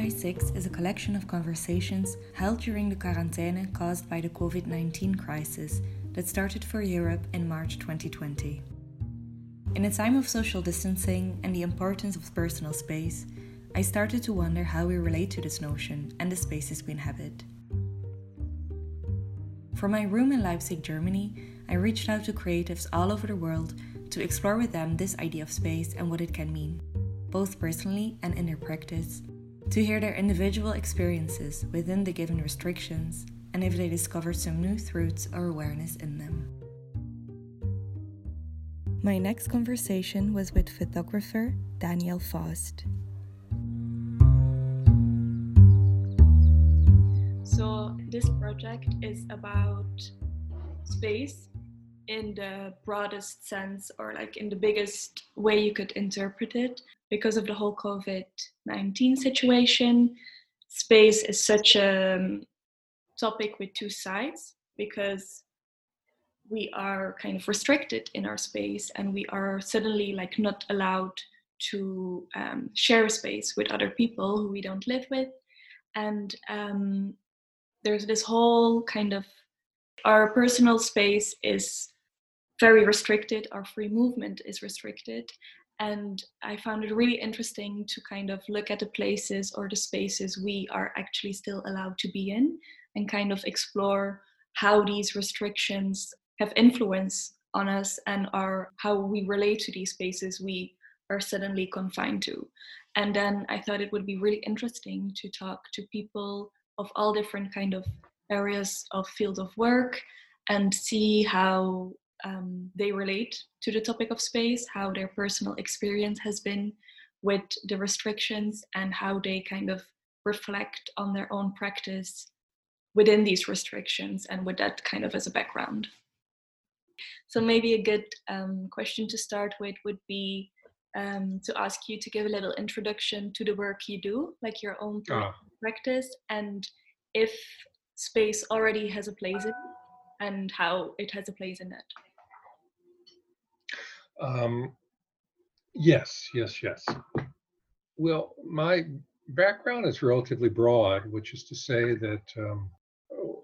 3x6 is a collection of conversations held during the quarantaine caused by the COVID 19 crisis that started for Europe in March 2020. In a time of social distancing and the importance of personal space, I started to wonder how we relate to this notion and the spaces we inhabit. From my room in Leipzig, Germany, I reached out to creatives all over the world to explore with them this idea of space and what it can mean, both personally and in their practice, to hear their individual experiences within the given restrictions and if they discovered some new truths or awareness in them. My next conversation was with photographer Daniel Faust. So, this project is about space in the broadest sense, or like in the biggest way you could interpret it, because of the whole COVID 19 situation. Space is such a um, topic with two sides because we are kind of restricted in our space and we are suddenly like not allowed to um, share space with other people who we don't live with. And um, there's this whole kind of our personal space is very restricted. Our free movement is restricted and i found it really interesting to kind of look at the places or the spaces we are actually still allowed to be in and kind of explore how these restrictions have influence on us and our how we relate to these spaces we are suddenly confined to. And then i thought it would be really interesting to talk to people of all different kind of areas of field of work and see how um, they relate to the topic of space how their personal experience has been with the restrictions and how they kind of reflect on their own practice within these restrictions and with that kind of as a background. So maybe a good um, question to start with would be um, to ask you to give a little introduction to the work you do, like your own ah. practice, and if space already has a place in it, and how it has a place in it. Um, yes, yes, yes. Well, my background is relatively broad, which is to say that um,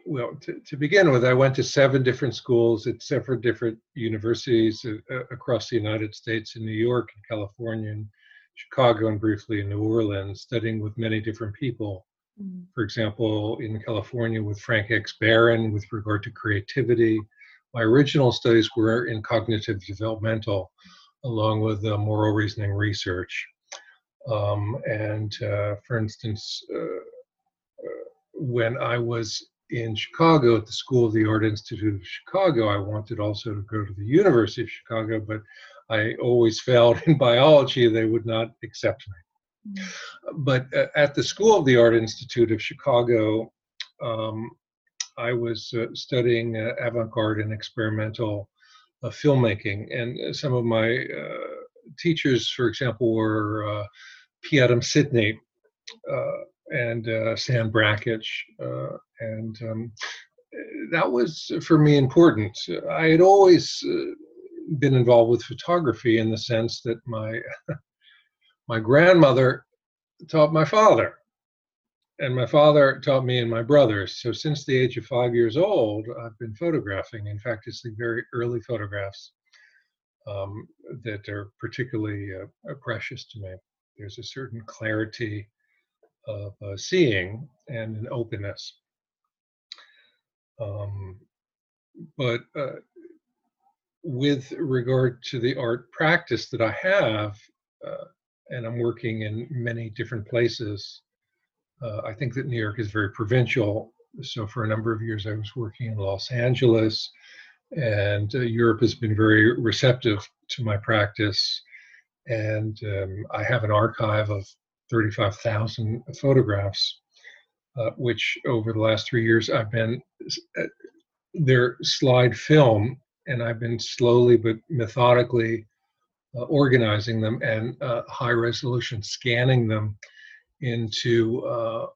well, to, to, begin with, I went to seven different schools at several different universities uh, uh, across the United States in New York and California and Chicago and briefly in New Orleans, studying with many different people. Mm-hmm. For example, in California with Frank X. Barron with regard to creativity. My original studies were in cognitive developmental, along with uh, moral reasoning research. Um, and uh, for instance, uh, uh when I was in Chicago at the School of the Art Institute of Chicago. I wanted also to go to the University of Chicago, but I always failed in biology. They would not accept me. Mm-hmm. But uh, at the School of the Art Institute of Chicago, um, I was uh, studying uh, avant garde and experimental uh, filmmaking. And uh, some of my uh, teachers, for example, were P. Adams Sitney and uh, Stan Brakhage, uh, and um, that was for me important. I had always uh, been involved with photography in the sense that my my grandmother taught my father, and my father taught me and my brothers. So since the age of five years old, I've been photographing. In fact, it's the very early photographs um, that are particularly uh, precious to me. There's a certain clarity of uh, seeing and an openness. Um, but uh, with regard to the art practice that I have, uh, and I'm working in many different places, uh, I think that New York is very provincial. So for a number of years, I was working in Los Angeles, and uh, Europe has been very receptive to my practice. And um, I have an archive of 35,000 photographs, uh, which over the last three years I've been, uh, their slide film, and I've been slowly but methodically uh, organizing them and uh, high resolution scanning them into uh,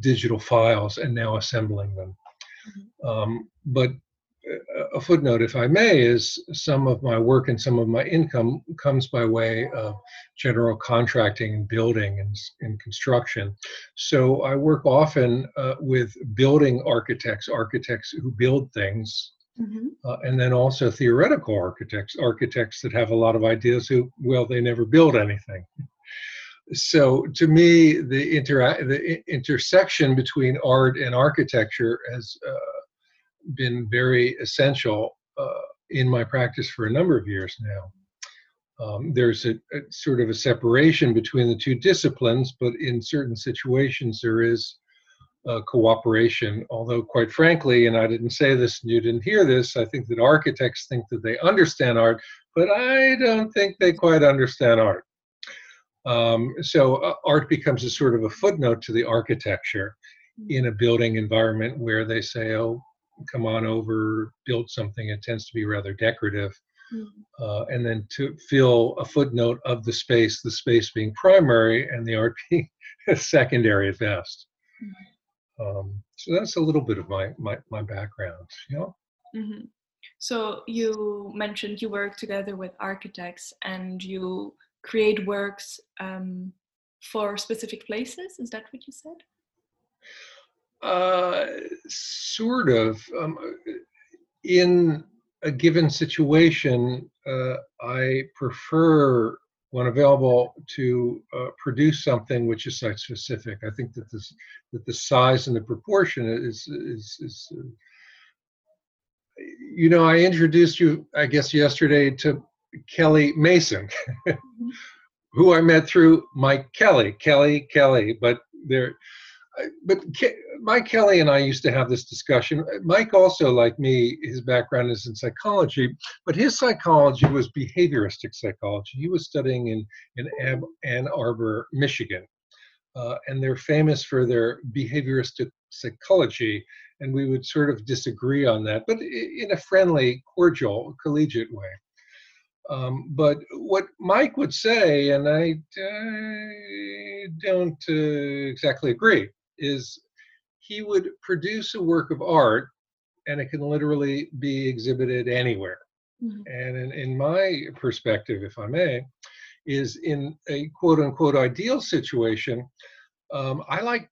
digital files and now assembling them. Mm-hmm. Um, but uh, a footnote, if I may, is some of my work and some of my income comes by way of general contracting, and building, and, and construction. So I work often uh, with building architects, architects who build things, mm-hmm. uh, and then also theoretical architects, architects that have a lot of ideas who, well, they never build anything. So to me, the, intera- the intersection between art and architecture has uh, been very essential uh, in my practice for a number of years now. Um, there's a, a, sort of a separation between the two disciplines, but in certain situations there is cooperation. Although, quite frankly, and I didn't say this and you didn't hear this, I think that architects think that they understand art, but I don't think they quite understand art. Um, so, uh, art becomes a sort of a footnote to the architecture in a building environment where they say, oh, come on over, build something. It tends to be rather decorative. Mm-hmm. Uh, and then to fill a footnote of the space, the space being primary and the art being secondary at best. Mm-hmm. Um, so that's a little bit of my my, my background. You know. Mm-hmm. So you mentioned you work together with architects and you create works um, for specific places. Is that what you said? Uh, sort of. Um, in a given situation, uh, I prefer, when available, to uh, produce something which is site specific. I think that this that the size and the proportion is is, is uh, you know, I introduced you, I guess, yesterday to Kelly Mason, who I met through Mike Kelley, Kelly Kelly, but there but Ke- Mike Kelley and I used to have this discussion. Mike also, like me, his background is in psychology, but his psychology was behavioristic psychology. He was studying in in Ab- Ann Arbor, Michigan, uh, and they're famous for their behavioristic psychology. And we would sort of disagree on that, but in a friendly, cordial, collegiate way. Um, but what Mike would say, and I, I don't uh, exactly agree, is he would produce a work of art and it can literally be exhibited anywhere. Mm-hmm. And in, in my perspective, if I may, is in a quote unquote ideal situation, um, I like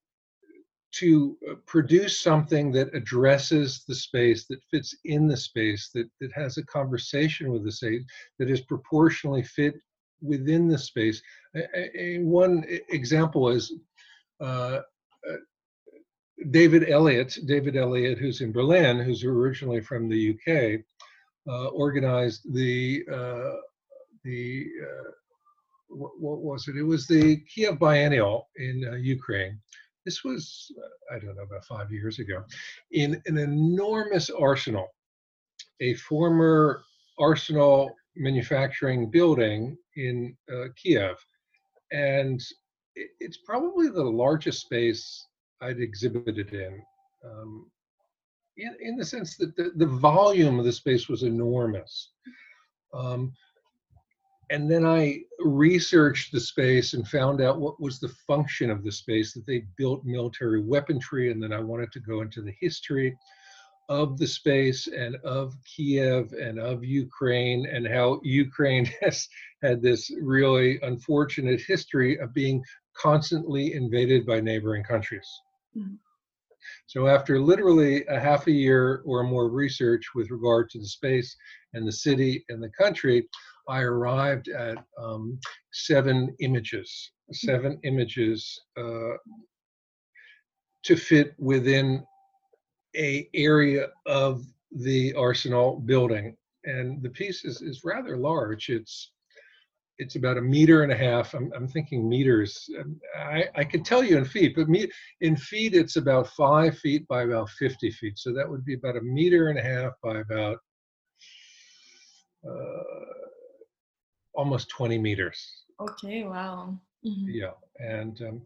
to uh, produce something that addresses the space, that fits in the space, that, that has a conversation with the space, that is proportionally fit within the space. A, a, one example is uh, uh, David Elliott, David Elliott, who's in Berlin, who's originally from the UK, uh, organized the uh, the uh, what, what, was it? It was the Kiev Biennial in Ukraine. This was I don't know about five years ago, in an enormous arsenal, a former arsenal manufacturing building in Kiev, and it's probably the largest space I'd exhibited in, um, in, in the sense that the, the volume of the space was enormous. Um, and then I researched the space and found out what was the function of the space that they built military weaponry. And then I wanted to go into the history of the space and of Kiev and of Ukraine and how Ukraine has had this really unfortunate history of being constantly invaded by neighboring countries. Mm-hmm. So after literally a half a year or more research with regard to the space and the city and the country, I arrived at um, seven images, seven images uh, to fit within a area of the Arsenal building. And the piece is, is rather large. It's it's about a meter and a half. I'm, I'm thinking meters. I, I could tell you in feet, but me, in feet, it's about five feet by about 50 feet. So that would be about a meter and a half by about uh, almost 20 meters. Okay, wow. Mm-hmm. Yeah, and um,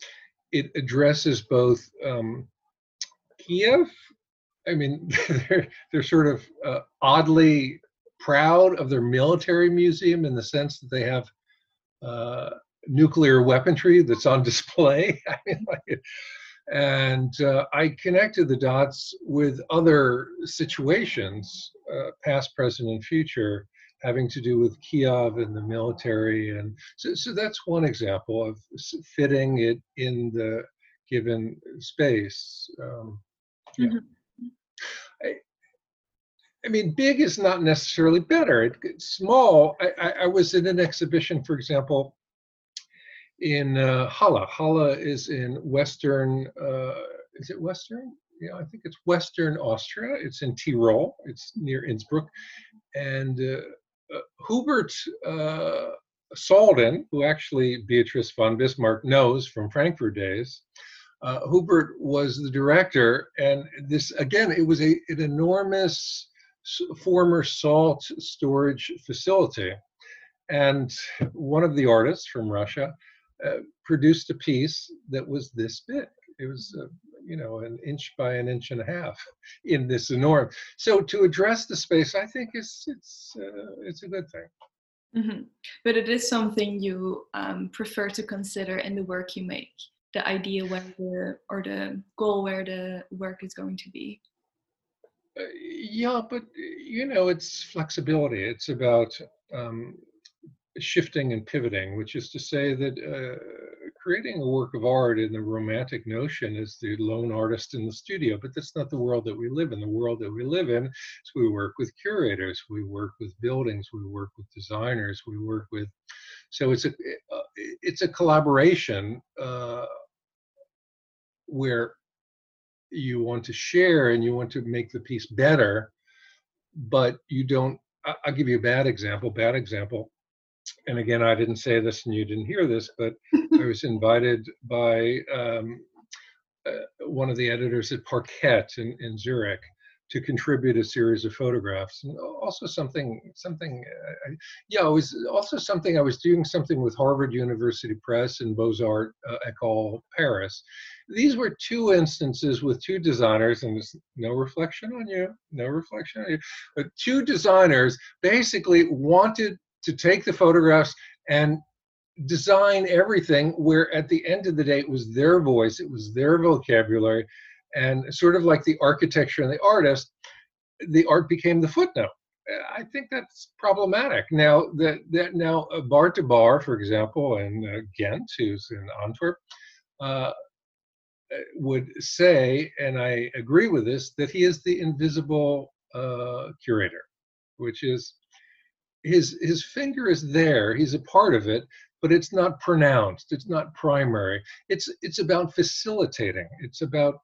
it addresses both um, Kiev. I mean, they're, they're sort of uh, oddly proud of their military museum in the sense that they have uh, nuclear weaponry that's on display. I mean, like, And uh, I connected the dots with other situations, uh, past, present, and future, having to do with Kiev and the military. And so, so that's one example of fitting it in the given space. Um, yeah. Mm-hmm. I, I mean, big is not necessarily better. It, small, I, I, was in an exhibition, for example, in uh, Halle. Halle is in Western, uh, is it Western? Yeah, I think it's Western Austria. It's in Tyrol. It's near Innsbruck. And uh Hubert uh, Salden, who actually Beatrice von Bismarck knows from Frankfurt days, uh, Hubert was the director. And this, again, it was a, an enormous former salt storage facility. And one of the artists from Russia uh, produced a piece that was this big. It was, uh, you know, an inch by an inch and a half in this enormous. So to address the space, I think it's it's uh, it's a good thing. Mm-hmm. But it is something you um, prefer to consider in the work you make. The idea where the or the goal where the work is going to be. Uh, yeah, but you know, it's flexibility. It's about um, shifting and pivoting, which is to say that uh, creating a work of art in the romantic notion is the lone artist in the studio, but that's not the world that we live in. The world that we live in is we work with curators, we work with buildings, we work with designers, we work with. So it's a uh, it's a collaboration uh, where you want to share and you want to make the piece better, but you don't. I'll give you a bad example. Bad example and again, I didn't say this and you didn't hear this, but I was invited by um, uh, one of the editors at Parkett in, in Zurich to contribute a series of photographs and also something something uh, yeah it was also something i was doing something with harvard university press and beaux-arts uh, école paris. These were two instances with two designers and there's no reflection on you no reflection on you but two designers basically wanted to take the photographs and design everything where at the end of the day it was their voice it was their vocabulary and sort of like the architecture and the artist the art became the footnote. I think that's problematic. Now that that now uh, Bart De Baere for example and uh, ghent who's in antwerp uh, would say and i agree with this that he is the invisible uh, curator which is his his finger is there he's a part of it but it's not pronounced it's not primary. It's it's about facilitating it's about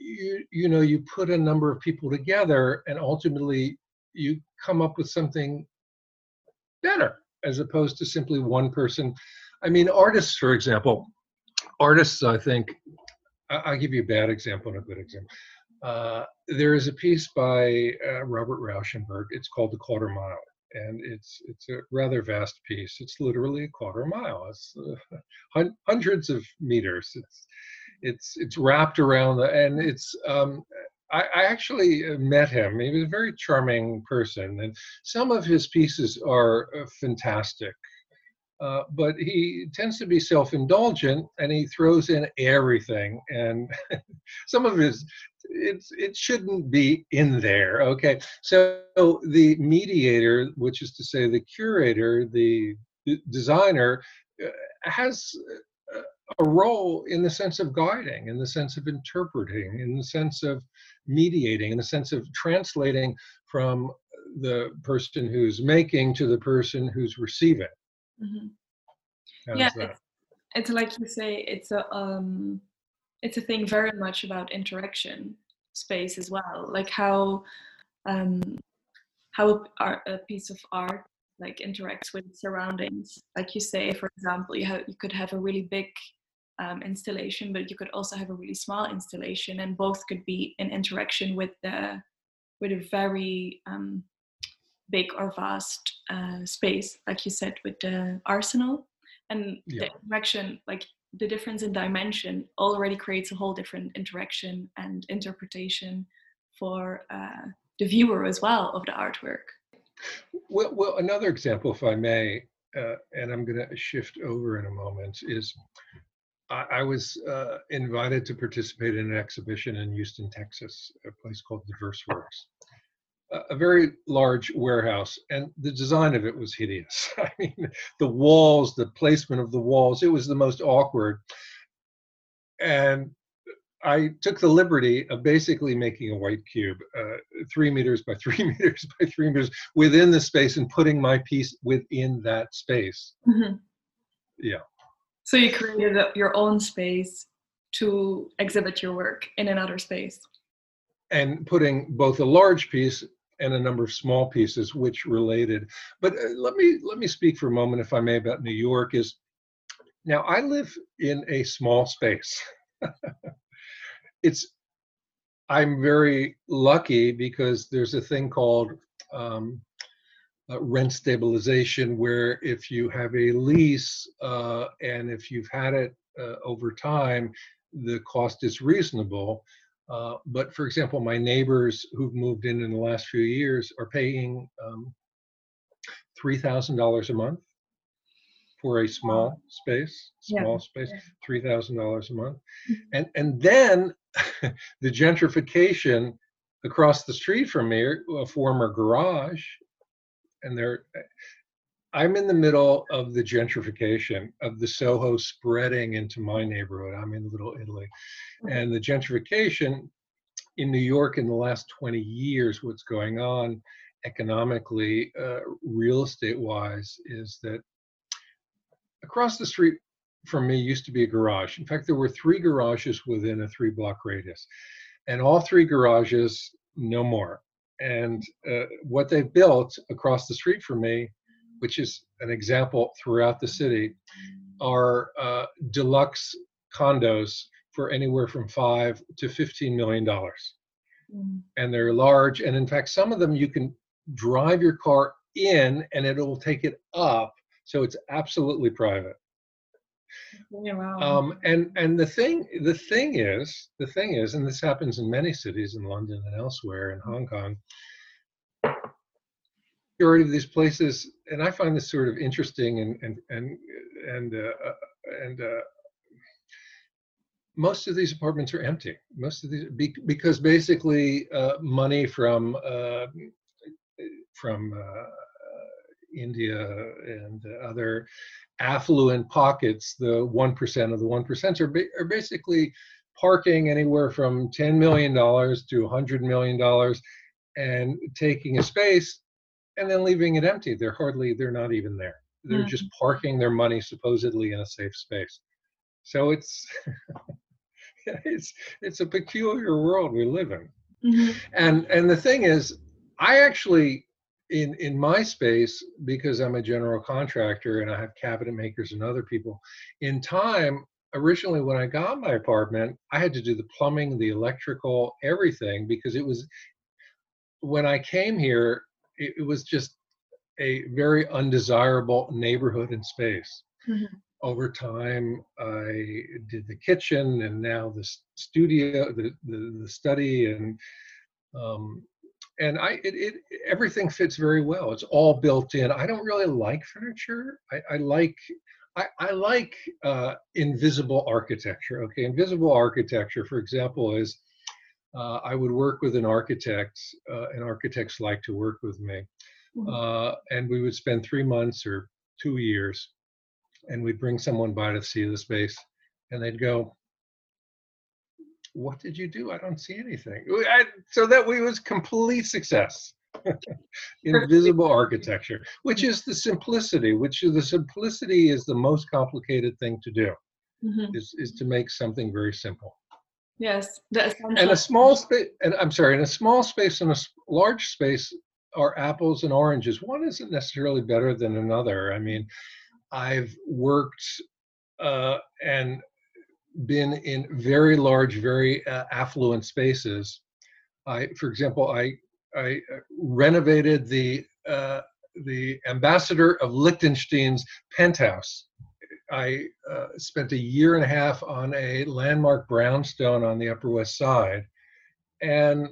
you you know you put a number of people together and ultimately you come up with something better as opposed to simply one person. I mean artists for example artists i think i'll give you a bad example and a good example. Uh, there is a piece by uh, robert rauschenberg it's called the quarter mile and it's it's a rather vast piece. It's literally a quarter mile. It's uh, hundreds of meters. It's it's it's wrapped around the and it's um, I, I, actually uh, met him. He was a very charming person, and some of his pieces are uh, fantastic. Uh, but he tends to be self-indulgent, and he throws in everything. And some of his it's it shouldn't be in there okay so the mediator which is to say the curator the designer uh, has a role in the sense of guiding in the sense of interpreting in the sense of mediating in the sense of translating from the person who's making to the person who's receiving mm-hmm. yeah it's, it's like you say it's a um it's a thing very much about interaction space as well like how um how a, a piece of art like interacts with surroundings like you say for example you have you could have a really big um, installation but you could also have a really small installation and both could be in interaction with the with a very um, big or vast uh, space like you said with the arsenal and yeah. the interaction like the difference in dimension already creates a whole different interaction and interpretation for uh, the viewer as well of the artwork. Well, well another example, if I may, uh, and I'm going to shift over in a moment, is I, I was uh, invited to participate in an exhibition in Houston, Texas, a place called Diverse Works. A, very large warehouse, and the design of it was hideous. I mean, the walls, the placement of the walls, it was the most awkward. And I took the liberty of basically making a white cube, uh, three meters by three meters by three meters within the space and putting my piece within that space. Mm-hmm. Yeah. So you created your own space to exhibit your work in another space. And putting both a large piece and a number of small pieces which related. But uh, let me let me speak for a moment, if I may, about New York. Is now I live in a small space. it's I'm very lucky because there's a thing called um, uh, rent stabilization, where if you have a lease uh, and if you've had it uh, over time, the cost is reasonable. Uh, but for example, my neighbors who've moved in in the last few years are paying um, $3,000 a month for a small space, small yeah. space, $3,000 a month. Mm-hmm. And, and then the gentrification across the street from me, a former garage, and they're I'm in the middle of the gentrification of the Soho spreading into my neighborhood. I'm in Little Italy. And the gentrification in New York in the last 20 years, what's going on economically, uh, real estate wise, is that across the street from me used to be a garage. In fact, there were three garages within a three block radius. And all three garages, no more. And uh, what they've built across the street from me, which is an example throughout the city, are uh, deluxe condos for anywhere from five to fifteen million dollars. Mm. And they're large, and in fact, some of them you can drive your car in, and it will take it up, so it's absolutely private. Yeah, wow. Um, and and the thing the thing is the thing is, and this happens in many cities in London and elsewhere in Hong Kong. Majority of these places, and I find this sort of interesting and and and and uh, uh, and uh, most of these apartments are empty. Most of these because basically uh, money from uh, from uh, India and other affluent pockets, the 1% of the 1% are, ba- are basically parking anywhere from $10 million to $100 million and taking a space and then leaving it empty. They're hardly, they're not even there. They're mm-hmm. just parking their money supposedly in a safe space. So it's, it's, it's a peculiar world we live in. Mm-hmm. And, and the thing is, I actually in in my space because i'm a general contractor and i have cabinet makers and other people in time originally when i got my apartment i had to do the plumbing the electrical everything because it was when i came here it, it was just a very undesirable neighborhood and space mm-hmm. over time i did the kitchen and now the studio the the, the study and um, and I it, it everything fits very well. It's all built in. I don't really like furniture. I, I like I, I like uh, invisible architecture. Okay, invisible architecture, for example, is uh, I would work with an architect, uh, and architects like to work with me, mm-hmm. Uh, and we would spend three months or two years, and we'd bring someone by to see the space, and they'd go, what did you do? I don't see anything. I, so that we was complete success. Invisible architecture, which is the simplicity, which is the simplicity is the most complicated thing to do, mm-hmm. is, is to make something very simple. Yes. And a small space, and I'm sorry, in a small space and a large space are apples and oranges. One isn't necessarily better than another. I mean, I've worked uh, and been in very large, very uh, affluent spaces. I, for example, I I uh, renovated the uh, the ambassador of Liechtenstein's penthouse. I uh, spent a year and a half on a landmark brownstone on the Upper West Side, and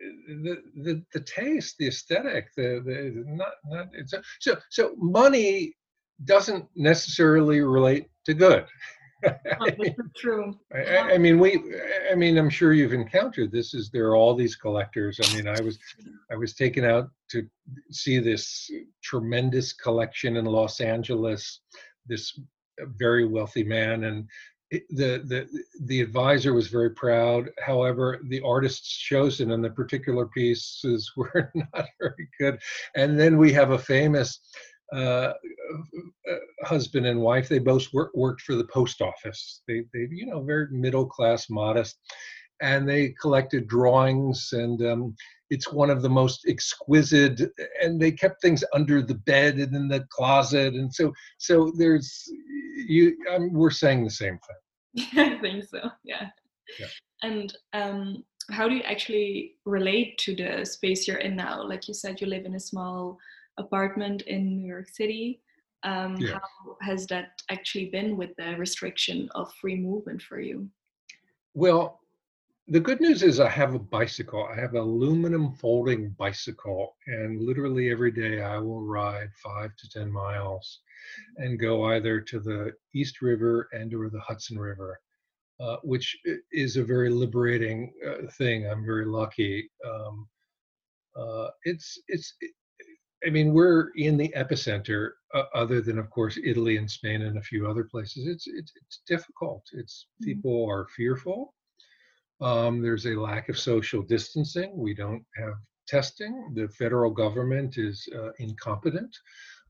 the the, the taste, the aesthetic, the the not not it's a, so so money doesn't necessarily relate to good. oh, true. I, I, mean, we. I mean, I'm sure you've encountered this. Is there are all these collectors? I mean, I was, I was taken out to see this tremendous collection in Los Angeles. This very wealthy man, and the the the advisor was very proud. However, the artists chosen and the particular pieces were not very good. And then we have a famous uh, husband and wife. They both work, worked for the post office. They, they, you know, very middle class, modest, and they collected drawings. And um, it's one of the most exquisite. And they kept things under the bed and in the closet. And so, so there's you. Um, we're saying the same thing. I think so. Yeah. yeah. And um, how do you actually relate to the space you're in now? Like you said, you live in a small apartment in New York City. Um, yeah. How has that actually been with the restriction of free movement for you? Well, the good news is I have a bicycle. I have an aluminum folding bicycle, and literally every day I will ride five to 10 miles and go either to the East River and or the Hudson River. Uh, which is a very liberating uh, thing. I'm very lucky. Um, uh, it's it's I mean, we're in the epicenter, uh, other than, of course, Italy and Spain and a few other places. It's it's, it's difficult. It's mm-hmm. people are fearful. Um, there's a lack of social distancing. We don't have testing. The federal government is uh, incompetent.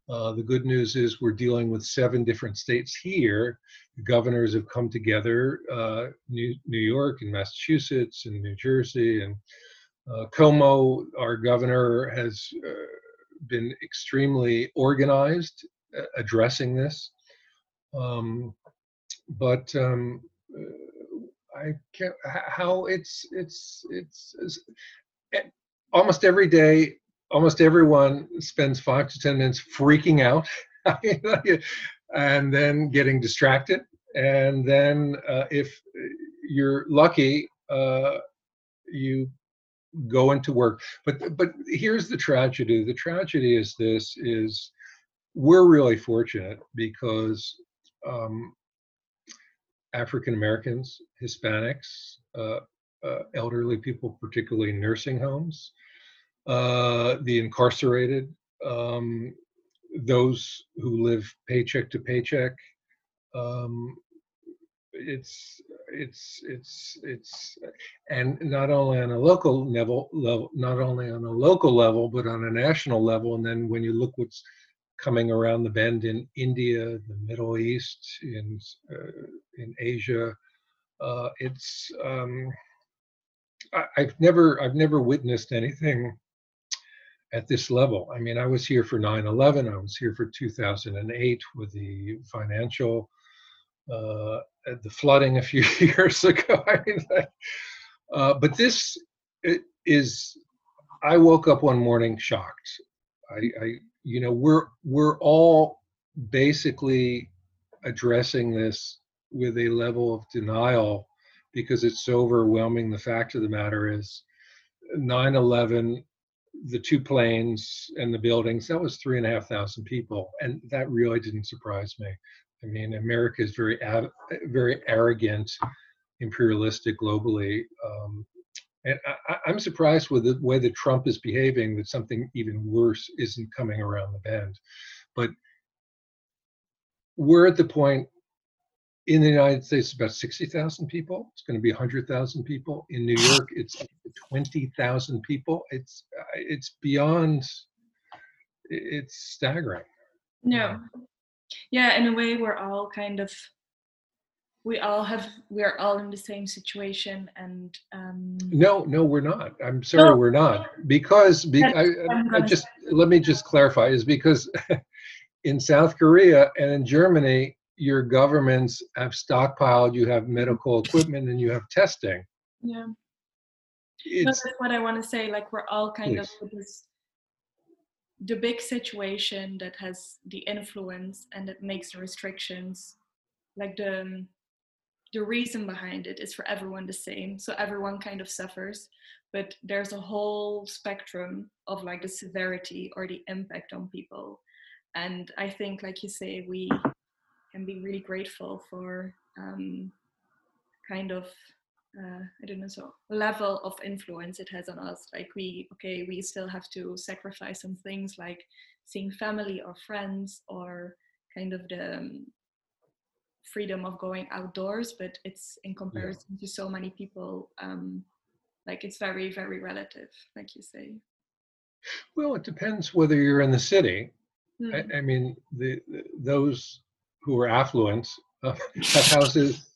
Uh, the good news is we're dealing with seven different states here. The governors have come together, uh, New, New York and Massachusetts and New Jersey and uh, Cuomo, our governor, has uh, been extremely organized uh, addressing this. Um, but um, I can't, how it's, it's, it's, it's, almost every day, almost everyone spends five to 10 minutes freaking out and then getting distracted. And then uh, if you're lucky, uh, you go into work. But but here's the tragedy. The tragedy is this: is we're really fortunate because um, African Americans, Hispanics, uh, uh, elderly people, particularly in nursing homes, uh, the incarcerated, um, those who live paycheck to paycheck. Um, it's it's it's it's and not only on a local level level not only on a local level but on a national level and then when you look what's coming around the bend in India the Middle East in uh, in Asia uh, it's um, I, I've never I've never witnessed anything at this level. I mean, I was here for 9 11, I was here for 2008 with the financial uh, the flooding a few years ago. I mean, uh, but this is. I woke up one morning shocked. I, I, you know, we're we're all basically addressing this with a level of denial because it's so overwhelming. The fact of the matter is, 9/11, the two planes and the buildings. That was three and a half thousand people, and that really didn't surprise me. I mean, America is very, very arrogant, imperialistic globally. Um, and I, am surprised with the way that Trump is behaving that something even worse isn't coming around the bend. But we're at the point in the United States, about 60,000 people. It's going to be 100,000 people. In New York, it's 20,000 people. It's uh, it's beyond. It's staggering. No, yeah in a way we're all kind of we all have we're all in the same situation and um no no we're not. I'm sorry no. we're not. Because be, I, I just let me just clarify is because in south korea and in germany your governments have stockpiled you have medical equipment and you have testing. Yeah. That's what i want to say like we're all kind of this the big situation that has the influence and that makes the restrictions like the the reason behind it is for everyone the same so everyone kind of suffers but there's a whole spectrum of like the severity or the impact on people and i think like you say we can be really grateful for um, kind of uh, I don't know so level of influence it has on us. Like we okay, we still have to sacrifice some things like seeing family or friends or kind of the um, freedom of going outdoors, but it's in comparison yeah. to so many people, um, like it's very very relative, like you say. Well, it depends whether you're in the city. Mm. I, hmm. I, mean, the, the, those who are affluent uh, have houses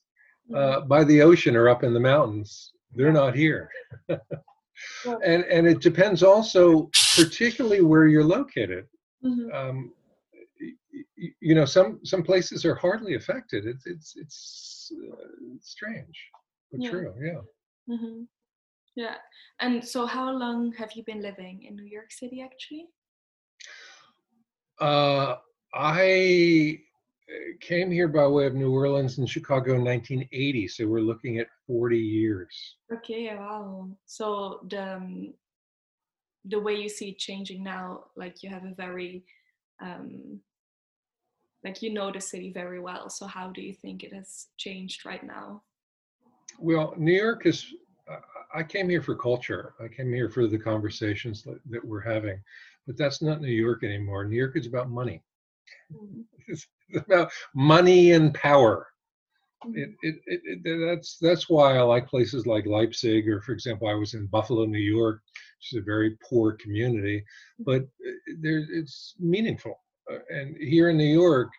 uh, by the ocean or up in the mountains. They're not here. and and it depends also, particularly where you're located. Mm-hmm. Um, you know, some some places are hardly affected. It's it's it's uh, strange, but yeah. true. Yeah. Mm-hmm. Yeah. And so, how long have you been living in New York City, actually? Uh, I came here by way of New Orleans and Chicago in 1980, so we're looking at 40 years. Okay, wow. So the um, the way you see it changing now, like you have a very um, like you know the city very well. So how do you think it has changed right now? Well, New York is. I came here for culture. I came here for the conversations that, that we're having, but that's not New York anymore. New York is about money. Mm-hmm. about money and power. Mm-hmm. It, it, it, it, that's that's why I like places like Leipzig, or for example, I was in Buffalo, New York, which is a very poor community, mm-hmm. but uh, there it's meaningful. Uh, and here in New York,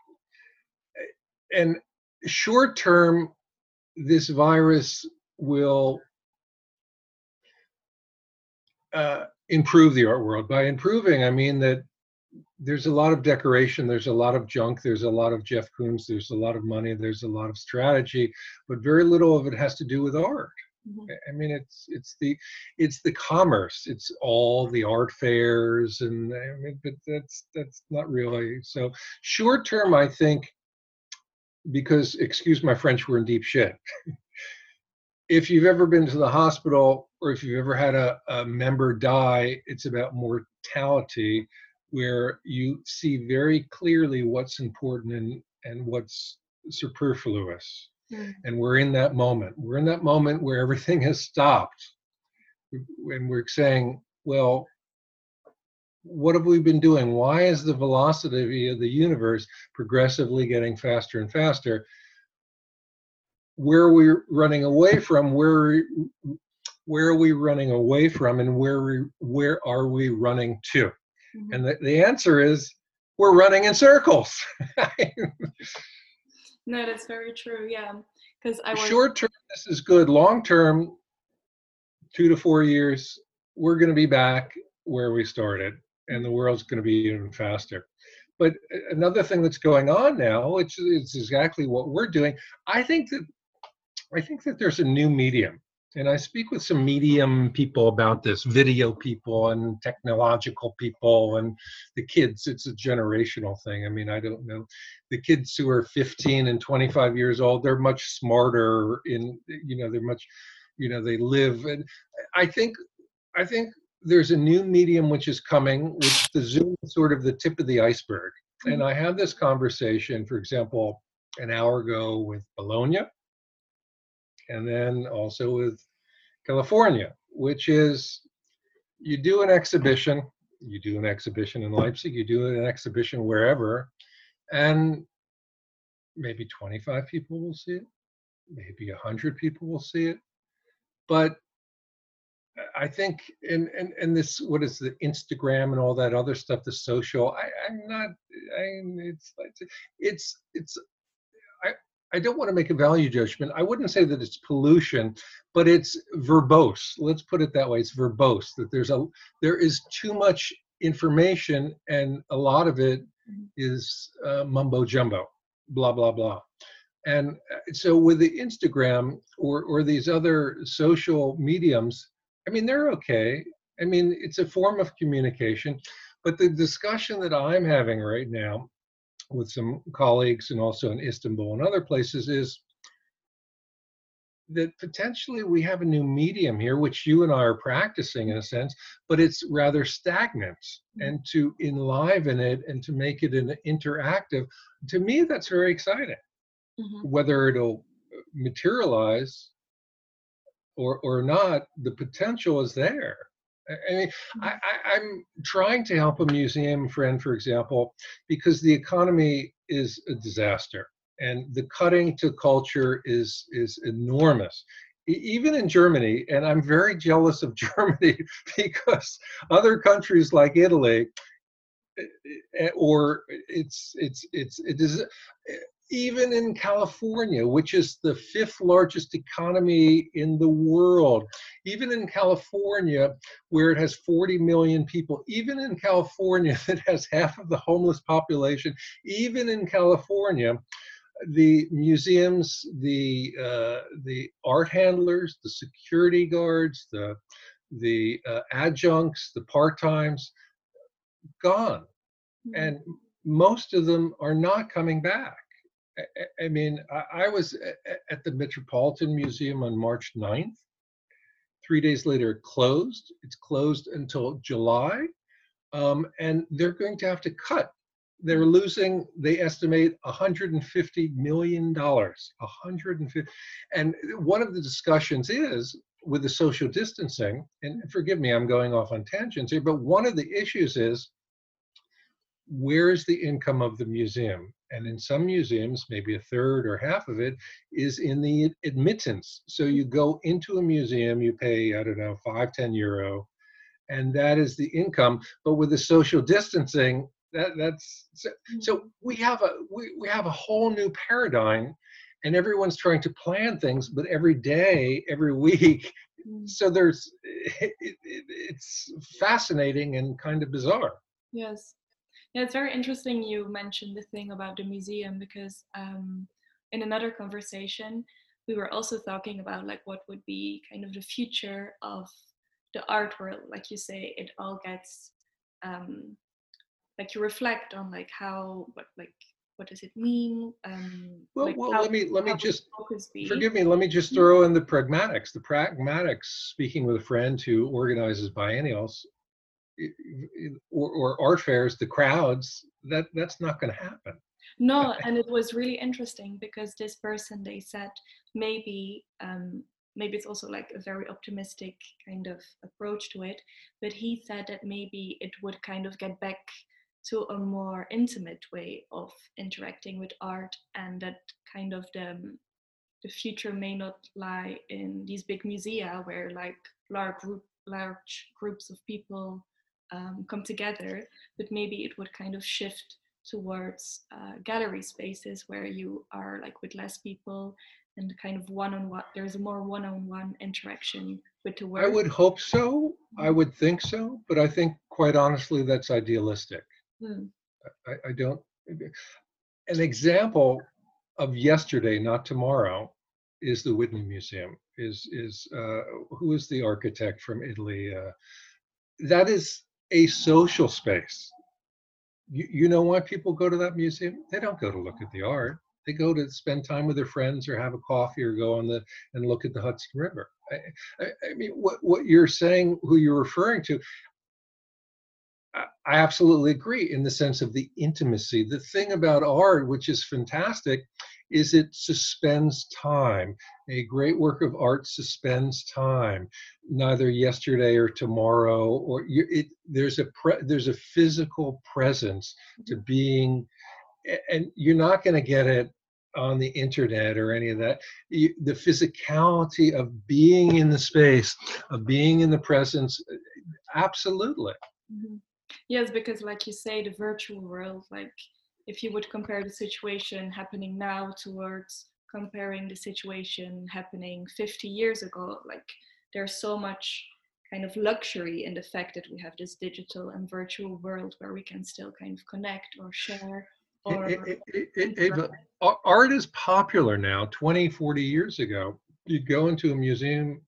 and short term, this virus will uh, improve the art world. By improving, I mean that there's a lot of decoration, there's a lot of junk, there's a lot of Jeff Koons, there's a lot of money, there's a lot of strategy, but very little of it has to do with art. Mm-hmm. I mean, it's it's the it's the commerce. It's all the art fairs, and I mean, but that's that's not really so. Short term, I think, because excuse my French, we're in deep shit. if you've ever been to the hospital or if you've ever had a, a member die, it's about mortality where you see very clearly what's important and, and what's superfluous. Mm. And we're in that moment. We're in that moment where everything has stopped. And we're saying, well, what have we been doing? Why is the velocity of the universe progressively getting faster and faster? Where are we running away from? Where where are we running away from, and where we, where are we running to? Mm-hmm. And the, the answer is we're running in circles. no, that's very true. Yeah. Because I short term, this is good. Long term, two to four years, we're going to be back where we started, and the world's going to be even faster. But uh, another thing that's going on now, which is exactly what we're doing, I think that I think that there's a new medium and I speak with some medium people about this, video people and technological people and the kids. It's a generational thing. I mean, I don't know. The kids who are 15 and 25 years old, they're much smarter in, you know, they're much, you know, they live. And I think, I think there's a new medium which is coming, which the Zoom is sort of the tip of the iceberg. Mm-hmm. And I had this conversation, for example, an hour ago with Bologna and then also with California, which is you do an exhibition, you do an exhibition in Leipzig, you do an exhibition wherever, and maybe 25 people will see it, maybe 100 people will see it. But I think, and, and, and this, what is the Instagram and all that other stuff, the social, I, I'm not, I, it's, it's, it's I don't want to make a value judgment. I wouldn't say that it's pollution, but it's verbose. Let's put it that way. It's verbose that there's a there is too much information, and a lot of it mm-hmm. uh, mumbo jumbo, blah blah blah. And uh, so with the Instagram or or these other social mediums, I mean they're okay. I mean it's a form of communication, but the discussion that I'm having right now with some colleagues and also in Istanbul and other places is that potentially we have a new medium here, which you and I are practicing in a sense, but it's rather stagnant. Mm-hmm. And to enliven it and to make it an interactive, to me, that's very exciting. Mm-hmm. Whether it'll materialize or or not, the potential is there. I mean, I, I, I'm trying to help a museum friend, for example, because the economy is a disaster and the cutting to culture is is enormous even in Germany, and I'm very jealous of Germany because other countries like Italy, eh, eh, or it's it's it's it is even in California, which is the fifth largest economy in the world, even in California, where it has 40 million people, even in California that has half of the homeless population, even in California, the museums, the uh, the art handlers, the security guards, the the uh, adjuncts, the part times, gone, mm-hmm. and most of them are not coming back. I, mean, I, was at the Metropolitan Museum on March 9th. Three days later, it closed. It's closed until July, um, and they're going to have to cut they're losing they estimate 150 million dollars 150 and one of the discussions is with the social distancing and forgive me i'm going off on tangents here but one of the issues is where's the income of the museum and in some museums maybe a third or half of it is in the admittance so you go into a museum you pay i don't know 5 10 euro and that is the income but with the social distancing that that's so, so mm-hmm. we have a we, we have a whole new paradigm and everyone's trying to plan things but every day every week mm. so there's it, it, it's fascinating and kind of bizarre yes yeah it's very interesting you mentioned the thing about the museum because um, in another conversation we were also talking about like what would be kind of the future of the art world. Like you say it all gets um, like you reflect on like how what like what does it mean? Um well, like well how, let me let me just forgive me let me just mm-hmm. throw in the pragmatics. The pragmatics speaking with a friend who organizes biennials or, or art fairs the crowds that that's not going to happen. No and it was really interesting because this person they said maybe um maybe it's also like a very optimistic kind of approach to it but he said that maybe it would kind of get back to a more intimate way of interacting with art and that kind of the the future may not lie in these big musea where like large group large groups of people um, come together but maybe it would kind of shift towards uh, gallery spaces where you are like with less people and kind of one-on-one there's a more one-on-one interaction with the work i would hope so i mm-hmm. would think so but i think quite honestly that's idealistic Hmm. I, I don't. An example of yesterday, not tomorrow, is the Whitney Museum. Is is uh, who is the architect from Italy? Uh, that is a social space. You, you know why people go to that museum? They don't go to look at the art. They go to spend time with their friends or have a coffee or go on the and look at the Hudson River. I, I, I mean, what what you're saying, who you're referring to, I absolutely agree in the sense of the intimacy. The thing about art, which is fantastic, is it suspends time. A great work of art suspends time, neither yesterday or tomorrow, or you, it, there's a pre, there's a physical presence to mm-hmm. being, and you're not going to get it on the internet or any of that. You, the physicality of being in the space, of being in the presence, absolutely. Mm-hmm. Yes, because like you say, the virtual world, like if you would compare the situation happening now towards comparing the situation happening 50 years ago, like there's so much kind of luxury in the fact that we have this digital and virtual world where we can still kind of connect or share or it, it, it, art is popular now 20 40 years ago you go into a museum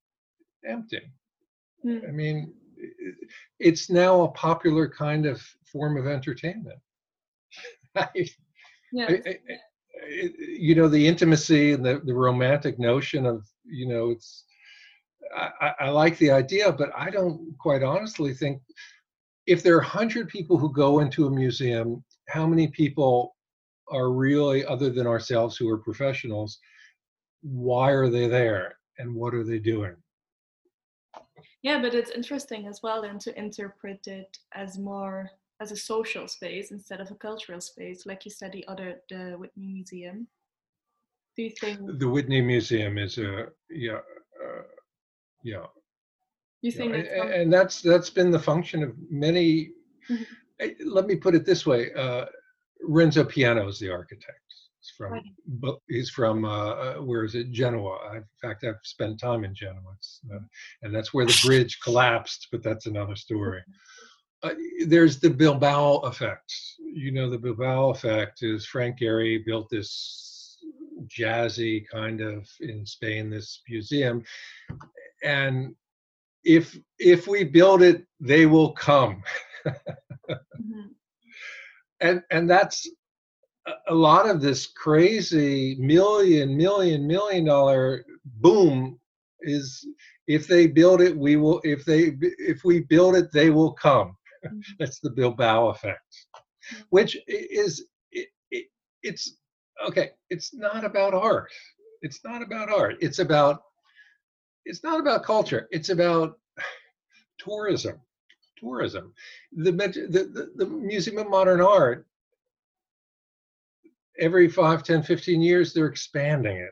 empty mm. i mean it's now a popular kind of form of entertainment. yeah. I, I, you know, the intimacy and the, the romantic notion of, you know, it's, I, I like the idea, but I don't quite honestly think if there are 100 people who go into a museum, how many people are really, other than ourselves who are professionals, why are they there and what are they doing? Yeah, but it's interesting as well and to interpret it as more as a social space instead of a cultural space, like you said, the other the Whitney Museum. Do you think the Whitney Museum is a yeah uh, yeah. You think yeah, that's and that's that's been the function of many. Mhm. eh, Let me put it this way: uh, Renzo Piano is the architect. He's from Right. bu- he's from uh, uh, where is it? Genoa. I, in fact, I've spent time in Genoa, it's, uh, and that's where the bridge collapsed. But that's another story. Uh, there's the Bilbao effect. You know, the Bilbao effect is Frank Gehry built this jazzy kind of in Spain this museum, and if if we build it, they will come, Mhm. and and that's a- lot of this crazy million million million dollar boom is if they build it we will if they if we build it they will come. Mhm. that's the bilbao effect Mhm. which is it, it, it's okay it's not about art. It's not about art. It's about it's not about culture. It's about tourism. Tourism. The, the, the, the museum of modern art every 5 10 15 years they're expanding it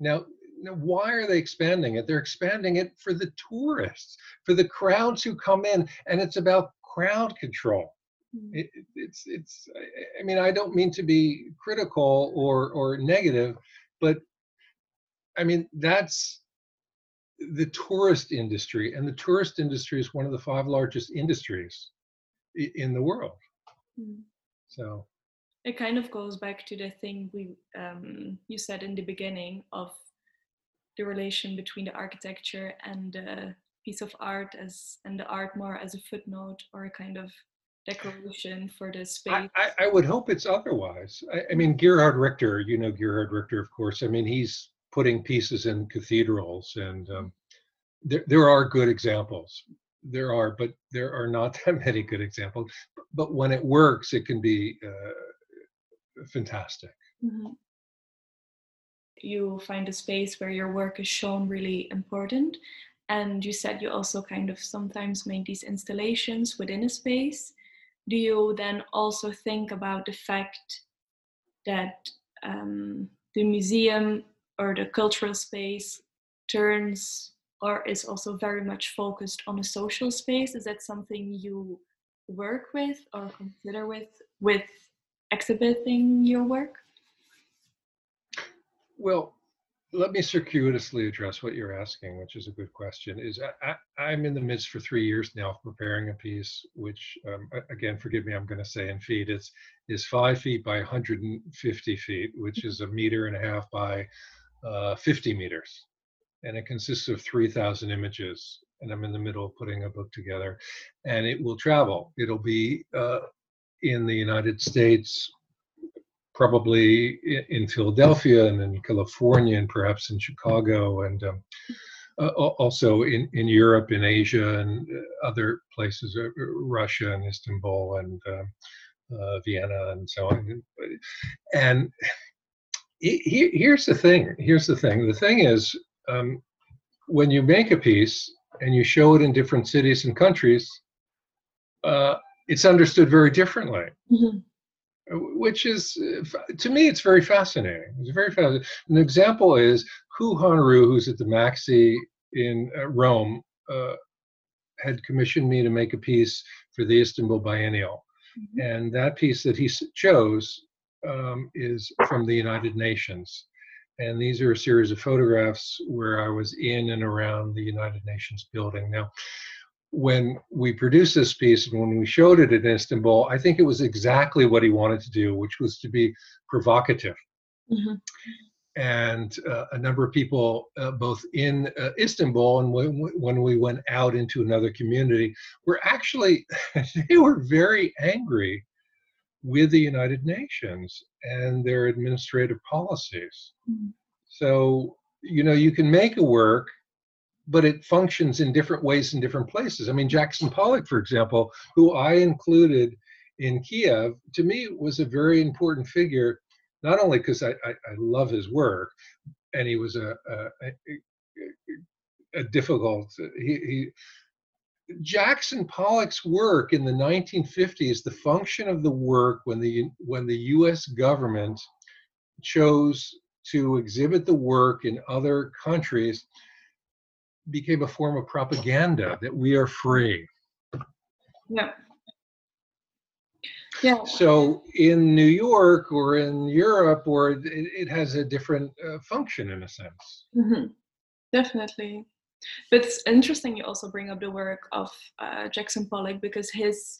now now, why are they expanding it they're expanding it for the tourists for the crowds who come in and it's about crowd control Mhm. it, it- it's it's I- mean i don't mean to be critical or or negative but i mean that's the tourist industry and the tourist industry is one of the five largest industries in the world Mhm. so It kind of goes back to the thing we um, you said in the beginning of the relation between the architecture and the piece of art as and the art more as a footnote or a kind of decoration for the I, space. I, I would hope it's otherwise. I, I mean, Gerhard Richter, you know Gerhard Richter, of course. I mean, he's putting pieces in cathedrals, and um, there, there are good examples. There are, but there are not that many good examples. But when it works, it can be uh, fantastic. Mhm. You find a space where your work is shown really important. And you said you also kind of sometimes make these installations within a space. Do you then also think about the fact that um, the museum or the cultural space turns or is also very much focused on a social space? Is that something you work with or consider with with exhibiting your work? Well, let me circuitously address what you're asking, which is a good question. Is I, I'm in the midst for three years now of preparing a piece, which um, again, forgive me, I'm going to say in feet. It's is five feet by 150 feet, which is a meter and a half by uh, 50 meters, and it consists of 3,000 images. And I'm in the middle of putting a book together, and it will travel. It'll be uh, in the United States, probably in Philadelphia and in California and perhaps in Chicago and um, uh, also in, in Europe, in Asia and uh, other places, uh, Russia and Istanbul and um, uh, Vienna and so on. And he- here's the thing. Here's the thing. The thing is, um, when you make a piece and you show it in different cities and countries, uh, it's understood very differently. Which is uh, to me it's very fascinating. It's very fascinating an example is Hou Hanru who's at the MAXXI in uh, rome uh, had commissioned me to make a piece for the istanbul biennial. Mhm. and that piece that he chose um, is from the united nations. And these are a series of photographs where i was in and around the united nations building. Now when we produced this piece and when we showed it in Istanbul, I think it was exactly what he wanted to do, which was to be provocative. Mhm. And uh, a number of people, uh, both in uh, Istanbul and when, when we went out into another community, were actually they were very angry with the United Nations and their administrative policies. Mhm. So you know you can make a work but it functions in different ways in different places. I mean, Jackson Pollock, for example, who I included in Kiev, to me was a very important figure, not only because I, I, I love his work, and he was a, a, a, a difficult. He, he Jackson Pollock's work in the 1950s, the function of the work when the when the U.S. government chose to exhibit the work in other countries, became a form of propaganda that we are free. Yeah. Yeah. So in New York or in Europe, or it, it has a different uh, function in a sense. Mm-hmm. Definitely. But it's interesting you also bring up the work of uh, Jackson Pollock because his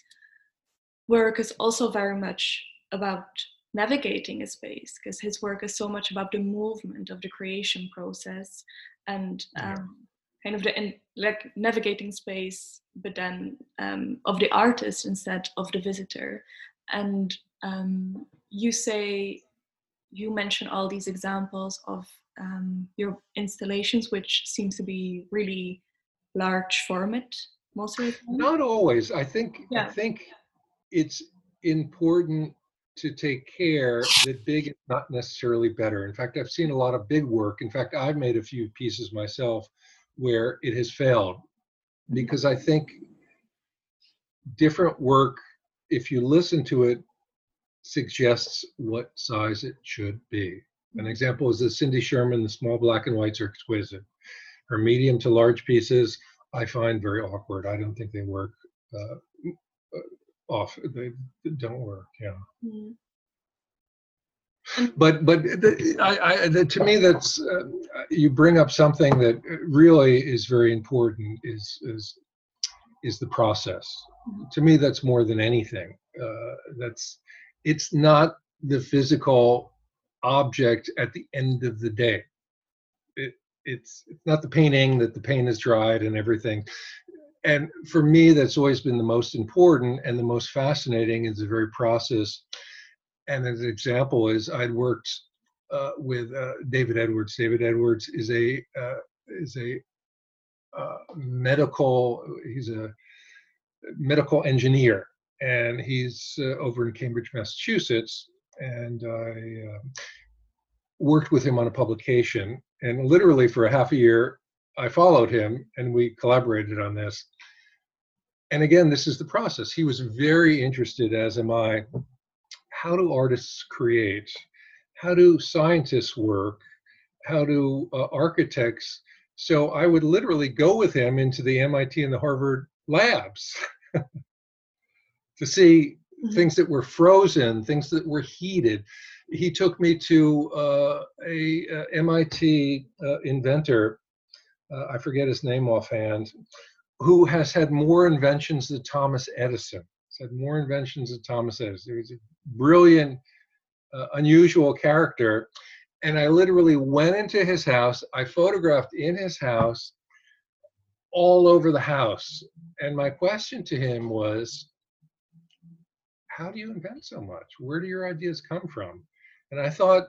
work is also very much about navigating a space because his work is so much about the movement of the creation process and um, yeah. Kind of the in, like navigating space but then um, of the artist instead of the visitor and um, you say you mention all these examples of um, your installations, which seems to be really large format most of the time? Not always. I think yeah. I think it's important to take care that big is not necessarily better. In fact, I've seen a lot of big work. In fact, I've made a few pieces myself where it has failed because I think different work, if you listen to it, suggests what size it should be. An example is the Cindy Sherman, the small black and whites are exquisite. Her medium to large pieces, I find very awkward. I don't think they work uh, uh off. They don't work. Yeah. Mm-hmm. But but the, I, I, the, to me that's uh, you bring up something that really is very important is is is the process. To me, that's more than anything. Uh, that's it's not the physical object at the end of the day. It, it's it's not the painting that the paint is dried and everything. And for me, that's always been the most important and the most fascinating is the very process. And as an example is I'd worked uh, with uh, David Edwards. David Edwards is a uh, is a uh, medical. He's a medical engineer, and he's uh, over in Cambridge, Massachusetts and I uh, worked with him on a publication. And literally for a half a year, I followed him and we collaborated on this. And again, this is the process. He was very interested, as am I. How do artists create? How do scientists work? How do uh, architects? So I would literally go with him into the MIT and the Harvard labs to see mm-hmm. things that were frozen, things that were heated. He took me to uh, a, a, MIT uh, inventor, uh, I forget his name offhand, who has had more inventions than Thomas Edison. Had more inventions than Thomas Edison. He was a brilliant, uh, unusual character. And I literally went into his house. I photographed in his house all over the house. And my question to him was, how do you invent so much? Where do your ideas come from? And I thought,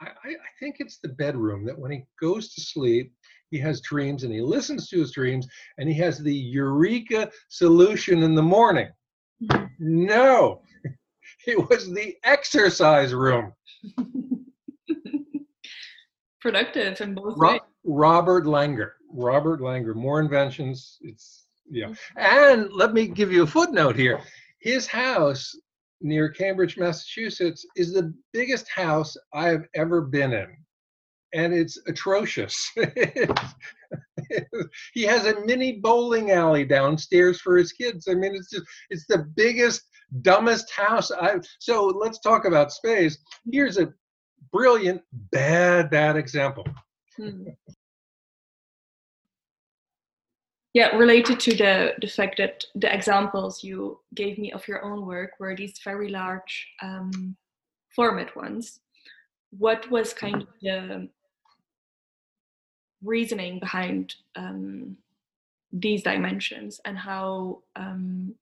I, I think it's the bedroom that when he goes to sleep, he has dreams and he listens to his dreams and he has the eureka solution in the morning. No, it was the exercise room. Productive in both Ro- ways. Robert Langer. Robert Langer. More inventions. It's yeah. Mm-hmm. And let me give you a footnote here his house near Cambridge, Massachusetts, is the biggest house I have ever been in. And it's atrocious. he has a mini bowling alley downstairs for his kids. I mean, it's just, it's the biggest, dumbest house I've. So let's talk about space. Here's a brilliant, bad, bad example. Hmm. yeah related to the the fact that the examples you gave me of your own work were these very large um, format ones what was kind of the reasoning behind um, these dimensions and how um,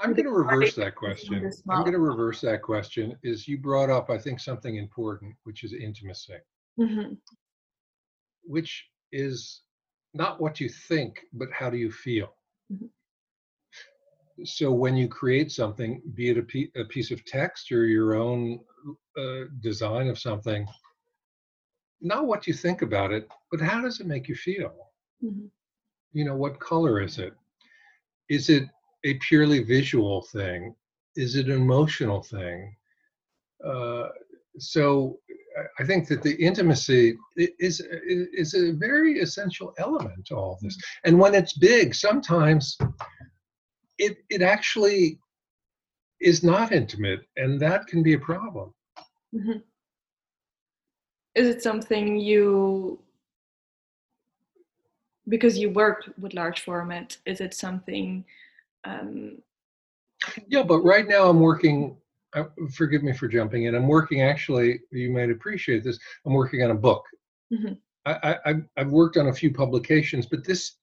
i'm going to reverse that question i'm going to reverse that question is you brought up i think something important which is intimacy mm-hmm. which is not what you think, but how do you feel? Mm-hmm. So when you create something, be it a, a piece of text or your own uh, design of something, not what you think about it, but how does it make you feel? Mhm. You know, what color is it? Is it a purely visual thing? Is it an emotional thing? Uh, so I- think that the intimacy is is a very essential element to all this. And when it's big, sometimes it it actually is not intimate, and that can be a problem. Mhm. Is it something you, because you work with large format, is it something, um, Yeah, but right now I'm working. Uh, forgive me for jumping in. I'm working actually. You might appreciate this. I'm working on a book. Mhm. I, I, I've- worked on a few publications, but this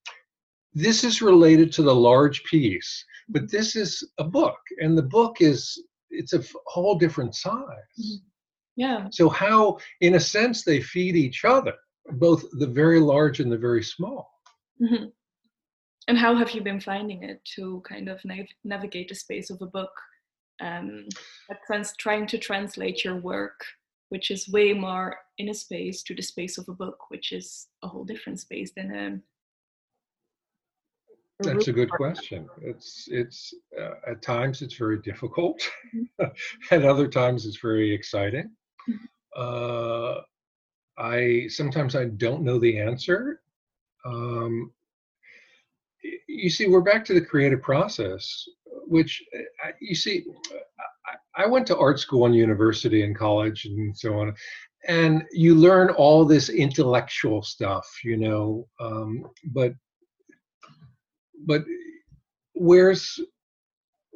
this is related to the large piece. But this is a book, and the book is it's a whole different size. Mhm. Yeah, So how, in a sense, they feed each other, both the very large and the very small. Mhm. And how have you been finding it to kind of nav- navigate the space of a book? Um, trans- trying to translate your work, which is way more in a space, to the space of a book, which is a whole different space than a. a That's a good question. It's it's uh, at times it's very difficult, Mhm. at other times it's very exciting. Uh, I sometimes I don't know the answer. Um, you see, we're back to the creative process, which uh, you see, I, I went to art school and university and college and so on, and you learn all this intellectual stuff, you know, um, but but where's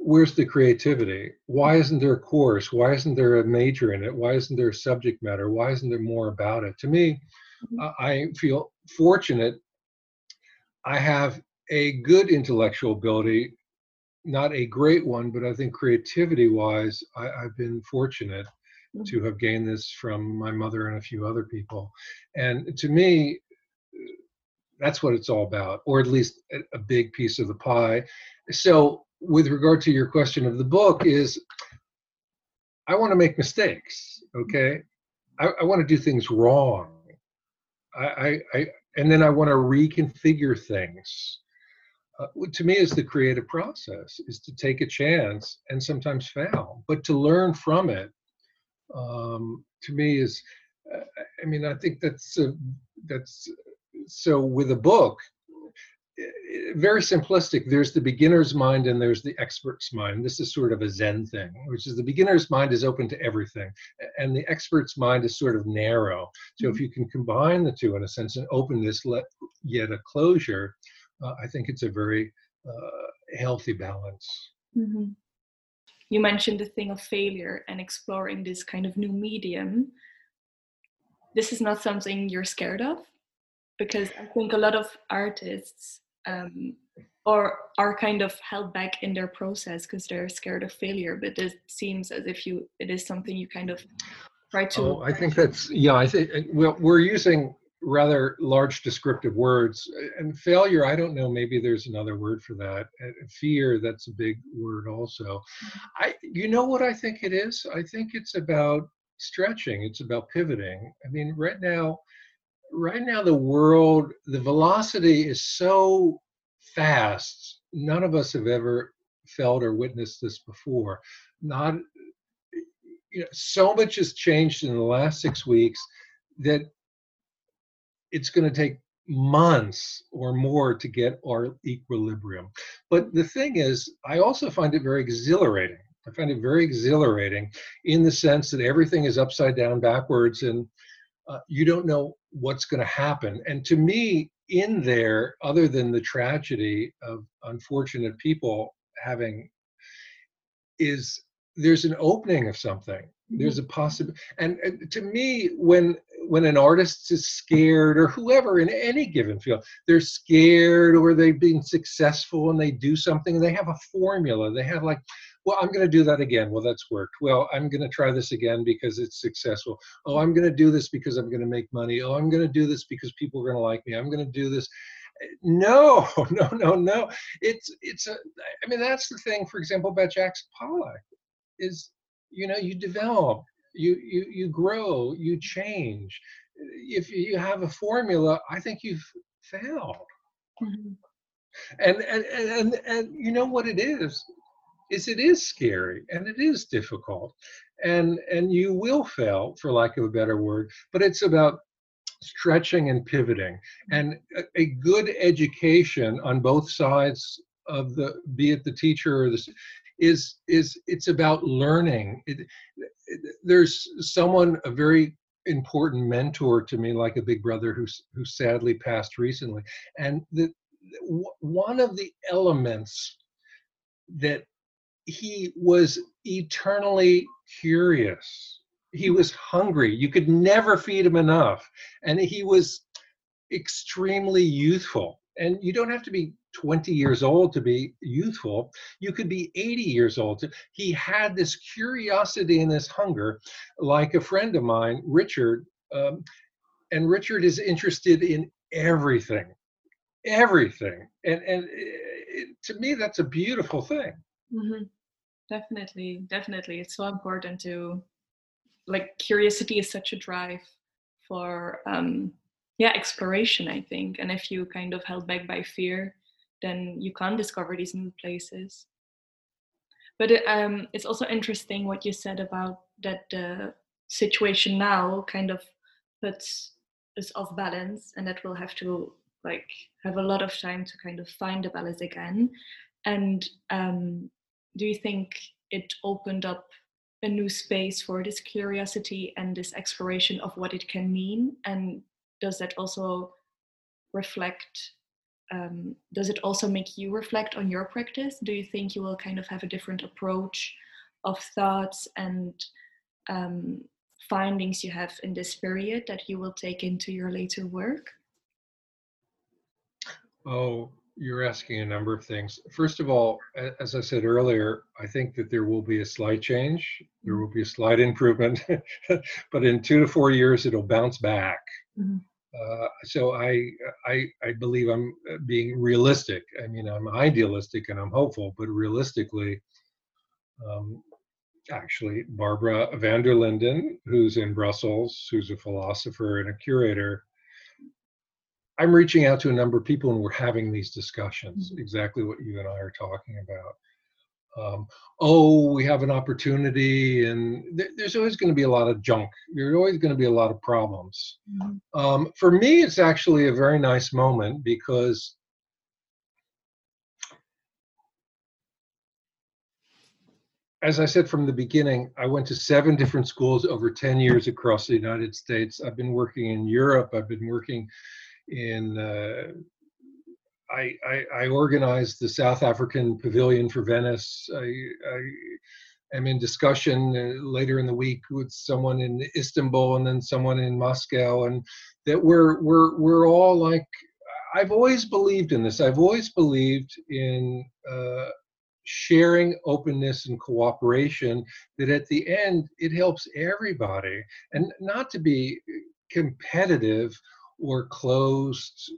where's the creativity? Why isn't there a course? Why isn't there a major in it? Why isn't there a subject matter? Why isn't there more about it? To me Mhm. I- feel fortunate. I have a good intellectual ability not a great one but i think creativity wise I, i've been fortunate Mhm. to have gained this from my mother and a few other people. And to me that's what it's all about, or at least a big piece of the pie. So, with regard to your question of the book, is I want to make mistakes. Okay, I, I want to do things wrong. I, I, I and then I want to reconfigure things. Uh, to me is the creative process is to take a chance and sometimes fail, but to learn from it. Um, to me is, uh, I mean, I think that's uh, that's so with a book very simplistic. There's the beginner's mind and there's the expert's mind. This is sort of a zen thing which is the beginner's mind is open to everything and the expert's mind is sort of narrow. So if you can combine the two in a sense and openness let yet a closure uh, i think it's a very uh, healthy balance. Mhm. You mentioned the thing of failure and exploring this kind of new medium. This is not something you're scared of, because I think a lot of artists um, or are kind of held back in their process because they're scared of failure. But it seems as if you it is something you kind of try to. Oh, I think that's yeah. I think uh, well, we're using rather large descriptive words and failure. I don't know. Maybe there's another word for that. Fear. That's a big word also. I. You know what I think it is? I think it's about stretching. It's about pivoting. I mean, right now, right now the world, the velocity is so fast. None of us have ever felt or witnessed this before. Not you know, so much has changed in the last six weeks that it's going to take months or more to get our equilibrium. But the thing is, I also find it very exhilarating. I find it very exhilarating in the sense that everything is upside down, backwards, and uh, you don't know what's going to happen. And to me, in there, other than the tragedy of unfortunate people having, is there's an opening of something there's a possibility. and, and to me when when an artist is scared or whoever in any given field they're scared or they've been successful and they do something and they have a formula they have like well i'm going to do that again. Well that's worked. Well i'm going to try this again because it's successful. Oh i'm going to do this because i'm going to make money. Oh i'm going to do this because people are going to like me. I'm going to do this. No no no no. It's it's a i mean that's the thing for example about jackson pollock is you know you develop you you you grow you change. If you have a formula, I think you've failed. Mm-hmm. And, and and and you know what it is is it is scary and it is difficult and and you will fail for lack of a better word but it's about stretching and pivoting mm-hmm. and a, a good education on both sides of the be it the teacher or the is is it's about learning. It, it, there's someone a very important mentor to me like a big brother who's who sadly passed recently and the one of the elements that he was eternally curious. He was hungry. You could never feed him enough. And he was extremely youthful. And you don't have to be 20 years old to be youthful. You could be 80 years old. He had this curiosity and this hunger, like a friend of mine, Richard. Um, and Richard is interested in everything, everything. And, and it, to me, that's a beautiful thing. Mm-hmm. Definitely, definitely. It's so important to like curiosity is such a drive for um yeah, exploration, I think. And if you kind of held back by fear, then you can't discover these new places. But it, um, it's also interesting what you said about that the situation now kind of puts us off balance and that we'll have to like have a lot of time to kind of find the balance again and um, do you think it opened up a new space for this curiosity and this exploration of what it can mean? And does that also reflect um, does it also make you reflect on your practice? Do you think you will kind of have a different approach of thoughts and um, findings you have in this period that you will take into your later work? Oh you're asking a number of things. First of all, as I said earlier, I think that there will be a slight change. There will be a slight improvement, but in two to four years, it'll bounce back. Mm-hmm. Uh, so I, I, I believe I'm uh, being realistic. I mean, I'm idealistic and I'm hopeful, but realistically, um, actually, Barbara Vanderlinden, who's in Brussels, who's a philosopher and a curator, I'm reaching out to a number of people and we're having these discussions, mm-hmm. exactly what you and I are talking about. Um, oh, we have an opportunity, and th- there's always going to be a lot of junk. There's always going to be a lot of problems. Mm-hmm. Um, for me, it's actually a very nice moment because as I said from the beginning, I went to seven different schools over 10 years across the United States. I've been working in Europe. I've been working in uh, I, I, I, organized the South African Pavilion for Venice. I, I am in discussion uh, later in the week with someone in Istanbul and then someone in Moscow, and that we're we're we're all like. I've always believed in this. I've always believed in uh, sharing, openness, and cooperation. That at the end it helps everybody, and not to be competitive or closed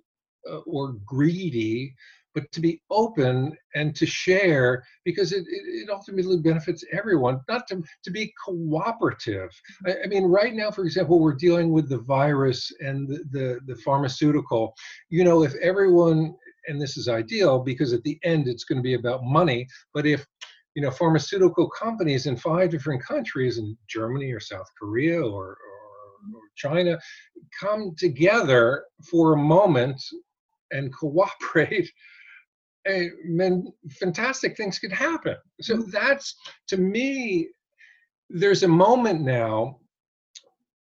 uh, or greedy, but to be open and to share because it, it, ultimately benefits everyone, not to, to be cooperative. I, I, mean, right now, for example, we're dealing with the virus and the, the, the pharmaceutical. You know, if everyone, and this is ideal because at the end it's going to be about money, but if you know, pharmaceutical companies in five different countries in Germany or South Korea or, or or China come together for a moment and cooperate, and then fantastic things could happen. So mm-hmm. that's to me, there's a moment now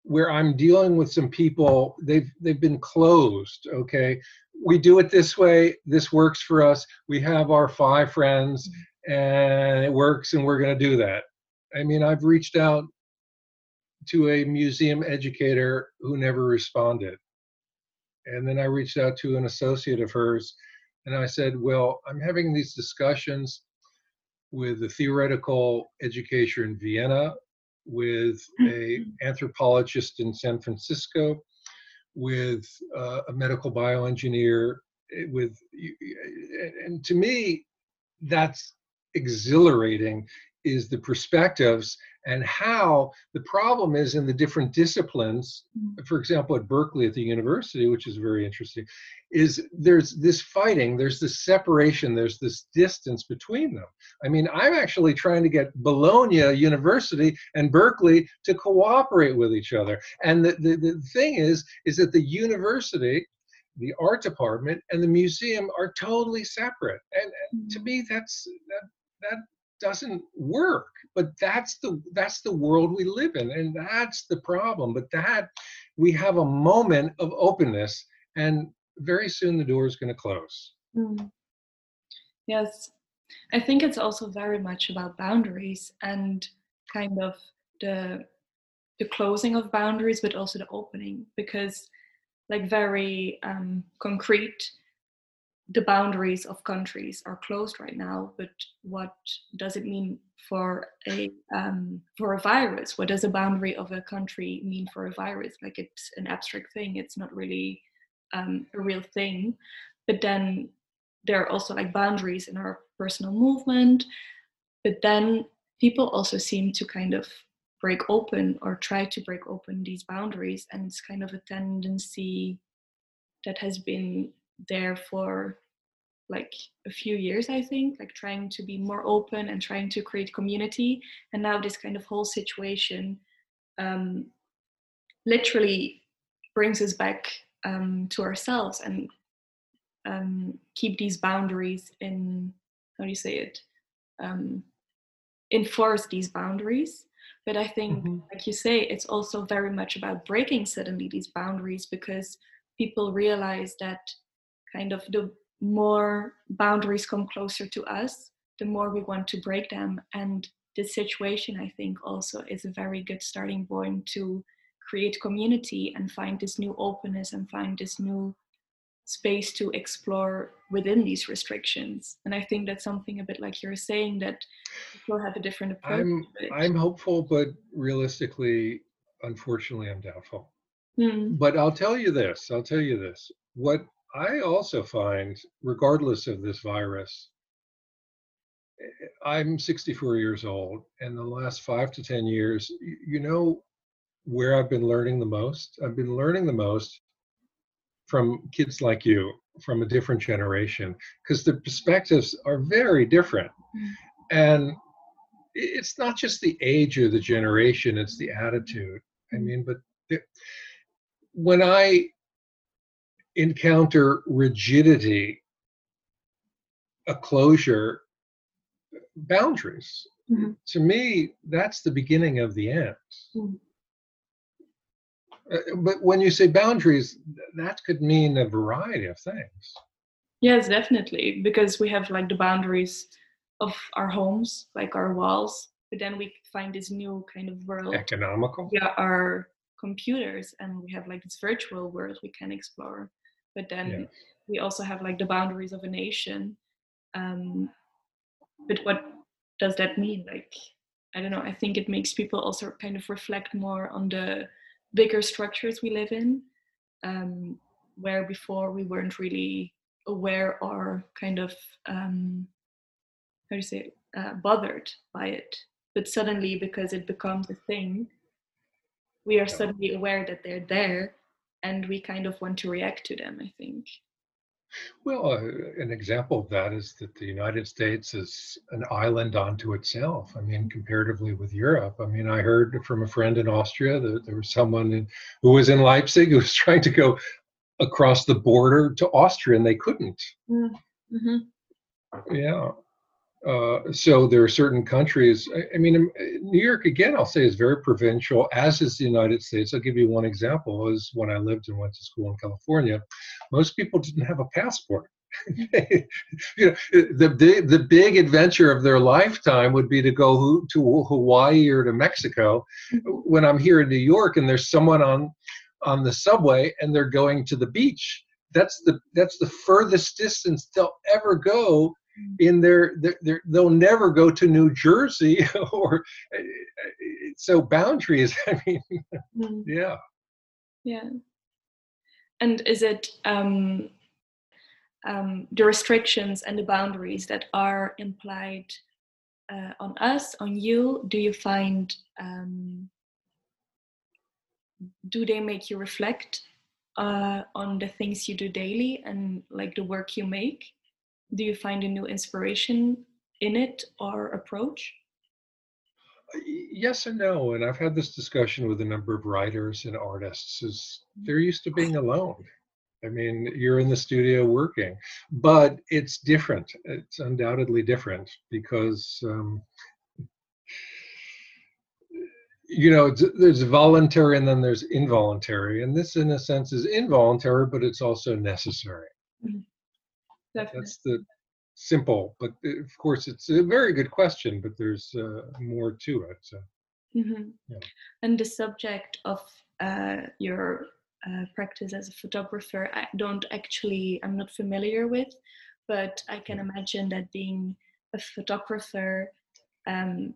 where I'm dealing with some people, they've they've been closed, okay? We do it this way, this works for us. We have our five friends mm-hmm. and it works and we're going to do that. I mean, I've reached out to a museum educator who never responded. And then I reached out to an associate of hers and I said, Well, I'm having these discussions with a theoretical educator in Vienna, with a mm-hmm. anthropologist in San Francisco, with uh, a medical bioengineer, eh, with and to me, that's exhilarating is the perspectives and how the problem is in the different disciplines. Mm. for example at berkeley at the university which is very interesting is there's this fighting there's this separation there's this distance between them. I mean i'm actually trying to get bologna university and berkeley to cooperate with each other. And the, the, the thing is is that the university the art department and the museum are totally separate. And, and to me that's that that doesn't work but that's the that's the world we live in and that's the problem but that we have a moment of openness and very soon the door is going to close Mm. Yes, I think it's also very much about boundaries and kind of the the closing of boundaries, but also the opening. Because, like very um, concrete, the boundaries of countries are closed right now. But what does it mean for a um, for a virus? What does a boundary of a country mean for a virus? Like it's an abstract thing. It's not really um, a real thing. But then there are also like boundaries in our personal movement but then people also seem to kind of break open or try to break open these boundaries and it's kind of a tendency that has been there for like a few years i think like trying to be more open and trying to create community. And now this kind of whole situation um, literally brings us back um, to ourselves and um, keep these boundaries in how do you say it? Um, enforce these boundaries. But i think Mhm. like you say it's also very much about breaking suddenly these boundaries because people realize that kind of the more boundaries come closer to us the more we want to break them and this situation i think also is a very good starting point to create community and find this new openness and find this new space to explore within these restrictions. And I think that's something a bit like you're saying that people have a different approach. i'm i'm hopeful but realistically unfortunately i'm doubtful Hmm, but i'll tell you this i'll tell you this what i also find regardless of this virus eh, i'm 64 years old and the last five to ten years you know where i've been learning the most i've been learning the most from kids like you from a different generation because the perspectives are very different Mm. and it's not just the age or the generation it's the attitude i Mm. mean but when i encounter rigidity a closure boundaries Mhm. to me that's the beginning of the end Mm. Uh, but when you say boundaries that could mean a variety of things Yes, definitely. Because we have like the boundaries of our homes, like our walls, but then we find this new kind of world economical via our computers and we have like this virtual world we can explore. But then Yes. we also have like the boundaries of a nation. Um, but what does that mean? Like, I don't know. I think it makes people also kind of reflect more on the bigger structures we live in, um, where before we weren't really aware or kind of um, how do you say it, uh, bothered by it. But suddenly, because it becomes a thing, we are suddenly aware that they're there, and we kind of want to react to them. I think. Well, uh, an example of that is that the United States is an island unto itself. I mean, comparatively with Europe. I mean, I heard from a friend in Austria that there was someone in, who was in Leipzig who was trying to go across the border to Austria and they couldn't. Mm-hmm. Yeah. Uh, so there are certain countries. I, I mean, um, New York again. I'll say is very provincial, as is the United States. I'll give you one example. Is when I lived and went to school in California, most people didn't have a passport. you know, the big the big adventure of their lifetime would be to go to Hawaii or to Mexico. When I'm here in New York and there's someone on on the subway and they're going to the beach, that's the that's the furthest distance they'll ever go in their, their, their they'll never go to New Jersey or so boundaries. I mean, Mm. yeah. Yeah. And is it um, um, the restrictions and the boundaries that are implied uh, on us, on you? Do you find um, do they make you reflect uh, on the things you do daily and like the work you make? Do you find a new inspiration in it or approach? Yes and no. And I've had this discussion with a number of writers and artists. Is they're used to being alone. I mean, you're in the studio working, but it's different. It's undoubtedly different because um, you know there's voluntary and then there's involuntary and this in a sense is involuntary but it's also necessary mm-hmm. That's the simple but uh, of course it's a very good question but there's uh, more to it so, mm-hmm. yeah. and the subject of uh, your uh, practice as a photographer i don't actually i'm not familiar with but i can imagine that being a photographer um,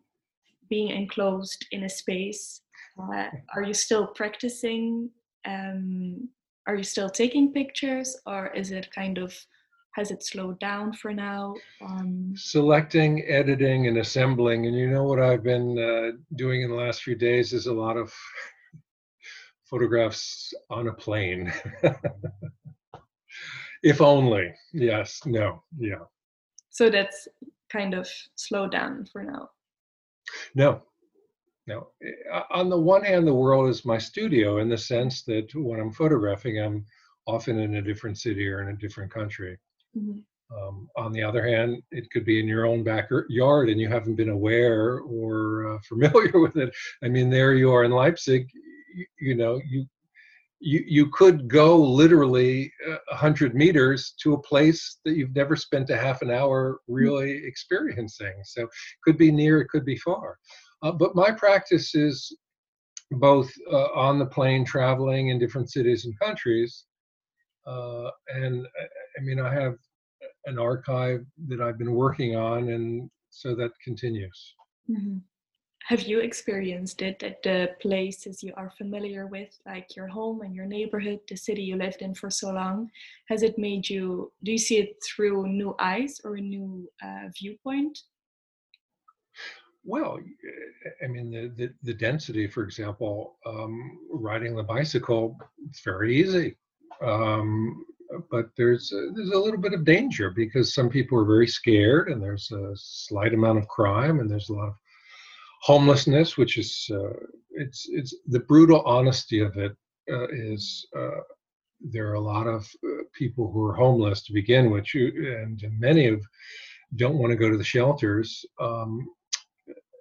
being enclosed in a space uh, are you still practicing um, are you still taking pictures or is it kind of has it slowed down for now um, selecting editing and assembling and you know what i've been uh, doing in the last few days is a lot of photographs on a plane. If only. Yes. No. Yeah. So that's kind of slowed down for now? No, no. Eh, on the one hand, the world is my studio in the sense that when I'm photographing, I'm often in a different city or in a different country. Mm-hmm. Um, on the other hand, it could be in your own backyard and you haven't been aware or uh, familiar with it. I mean, there you are in Leipzig. You, you know, you you you could go literally uh, a hundred meters to a place that you've never spent a half an hour hmm. really experiencing. So it could be near, it could be far. Uh, but my practice is both uh, on the plane, traveling in different cities and countries, uh, and I mean I have an archive that I've been working on, and so that continues. Mm-hmm. Have you experienced it at the places you are familiar with like your home and your neighborhood the city you lived in for so long? Has it made you do you see it through new eyes or a new uh, viewpoint? Well i mean the, the, the density for example um, riding the bicycle it's very easy. Um, but there's a, there's a little bit of danger because some people are very scared and there's a slight amount of crime and there's a lot of homelessness, which is uh, it's it's the brutal honesty of it uh, is uh, there are a lot of uh, people who are homeless to begin with, and many of don't want to go to the shelters um,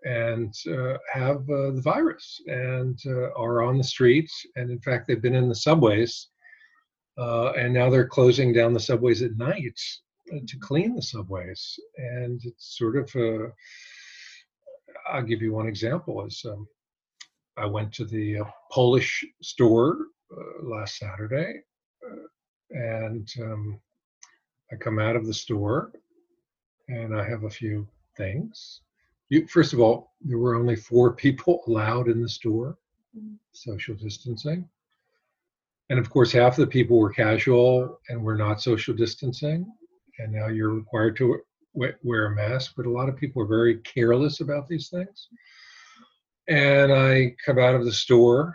and uh, have uh, the virus and are on the streets, and in fact they've been in the subways, and now they're closing down the subways at night to clean the subways, and it's sort of a I'll give you one example. Is um, I went to the uh, Polish store uh, last Saturday, uh, and um, I come out of the store, and I have a few things. You, first of all, there were only four people allowed in the store, mm-hmm. social distancing. And of course, half the people were casual and were not social distancing. And now you're required to wear a mask, but a lot of people are very careless about these things. And I come out of the store,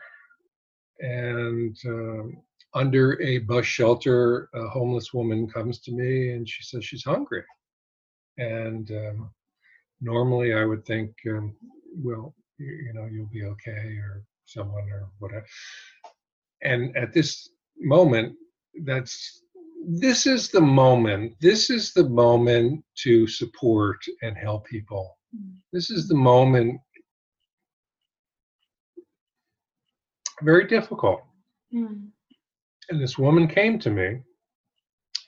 and um, under a bus shelter, a homeless woman comes to me and she says she's hungry. And um, normally I would think, um, well, you, you know, you'll be okay, or someone, or whatever. And at this moment, that's this is the moment this is the moment to support and help people. Mm. this is the moment. Very difficult. Mm. and this woman came to me.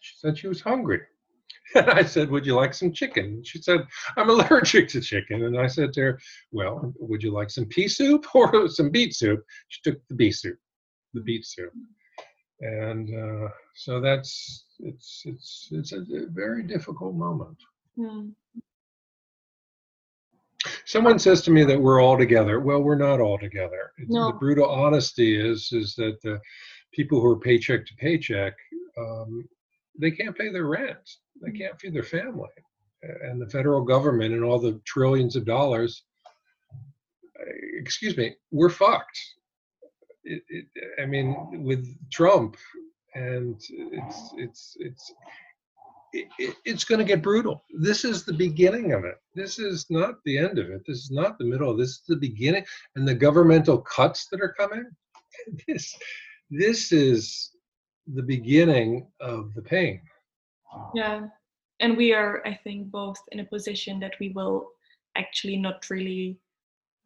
She said she was hungry. And i said would you like some chicken? She said i'm allergic to chicken. And i said to her well would you like some pea soup or some beet soup? She took the beet soup the beet soup and uh, so that's it's it's it's a, very difficult moment. Mm. Someone says to me that we're all together. Well, we're not all together. No. The brutal honesty is is that the people who are paycheck to paycheck, um, they can't pay their rent. They hmm. can't feed their family, and the federal government and all the trillions of dollars, excuse me, we're fucked. It, it, I mean, with Trump, and it's it's it's it, it's going to get brutal. This is the beginning of it. This is not the end of it. This is not the middle. This is the beginning. And the governmental cuts that are coming, this this is the beginning of the pain. Yeah. And we are, I think, both in a position that we will actually not really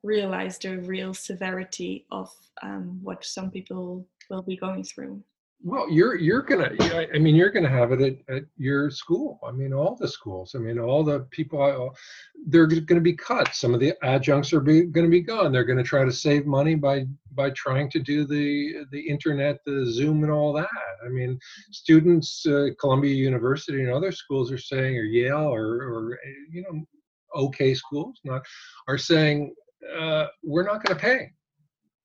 realize the real severity of um, what some people will be going through. Well, you're you're gonna. I mean, you're gonna have it at, at your school. I mean, all the schools. I mean, all the people. They're going to be cut. Some of the adjuncts are going to be gone. They're to try to save money by by trying to do the the internet, the Zoom, and all that. I mean, students, uh, Columbia University and other schools are saying, or Yale, or or you know, okay schools, not are saying uh, we're not going to pay.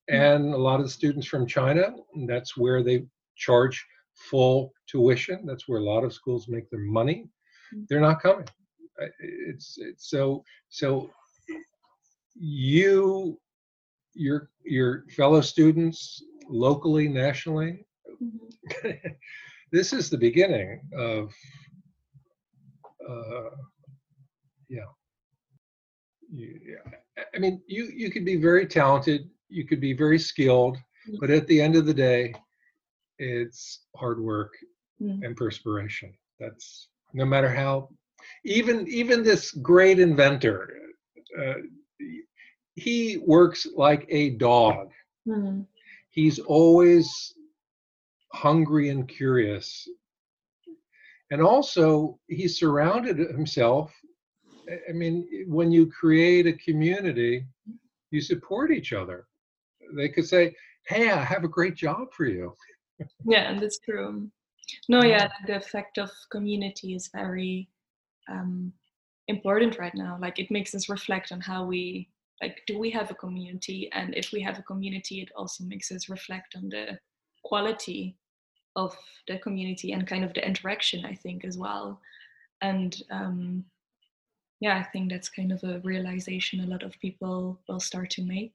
Hmm. And a lot of the students from China, that's where they charge full tuition. That's where a lot of schools make their money. Mm. They're not coming. It's, it's so so you your your fellow students locally nationally mm-hmm. this is the beginning of uh, yeah you, i mean you you could be very talented you could be very skilled mm. but at the end of the day it's hard work mm. and perspiration. That's no matter how, even even this great inventor, uh, he works like a dog. Mm. He's always hungry and curious. And also, he surrounded himself. I mean, when you create a community, you support each other. They could say, Hey, I have a great job for you. Yeah and that's true. No yeah the effect of community is very um, important right now. Like it makes us reflect on how we like do we have a community? And if we have a community it also makes us reflect on the quality of the community and kind of the interaction i think as well. And um, yeah i think that's kind of a realization a lot of people will start to make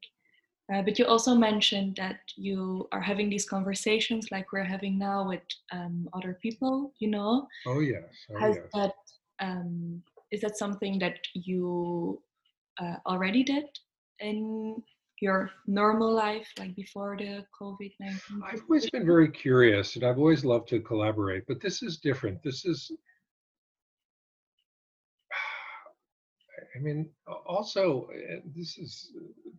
uh, but you also mentioned that you are having these conversations like we're having now with um, other people, you know? Oh, yes. Oh, Has yes. That, um, is that something that you uh, already did in your normal life, like before the COVID 19? I've always been very curious and I've always loved to collaborate, but this is different. This is I mean, also eh, this is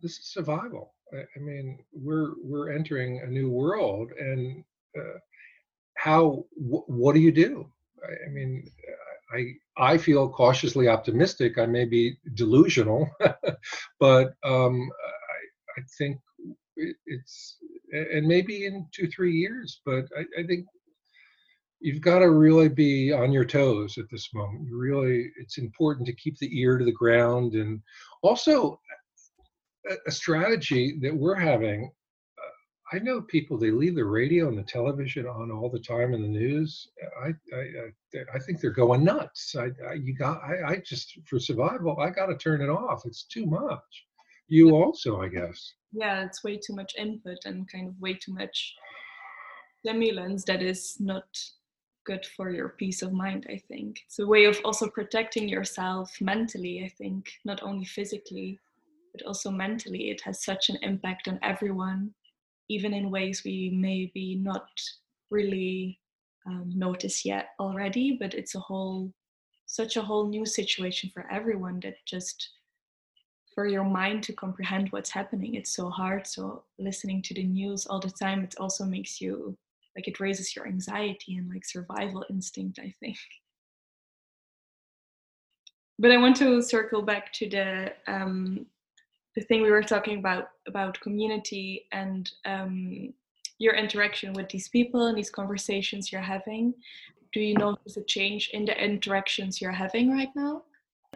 this is survival. I mean, we're we're entering a new world, and uh, how wh- what do you do? I, I, mean, I I feel cautiously optimistic. I may be delusional, but um, I I think it's and maybe in two three years, but I, I think you've got to really be on your toes at this moment. You really, it's important to keep the ear to the ground, and also a, strategy that we're having. Uh, I know people they leave the radio and the television on all the time in the news. I I, I think they're going nuts. I, I you got I, I just for survival I got to turn it off. It's too much. You also, I guess. Yeah, it's way too much input and kind of way too much stimulants that is not good for your peace of mind i think. It's a way of also protecting yourself mentally i think not only physically but also mentally. It has such an impact on everyone even in ways we maybe not really um, notice yet already but it's a whole such a whole new situation for everyone that just for your mind to comprehend what's happening. It's so hard. So listening to the news all the time it also makes you like it raises your anxiety and like survival instinct i think. But i want to circle back to the um, the thing we were talking about about community and um, your interaction with these people and these conversations you're having. Do you notice a change in the interactions you're having right now?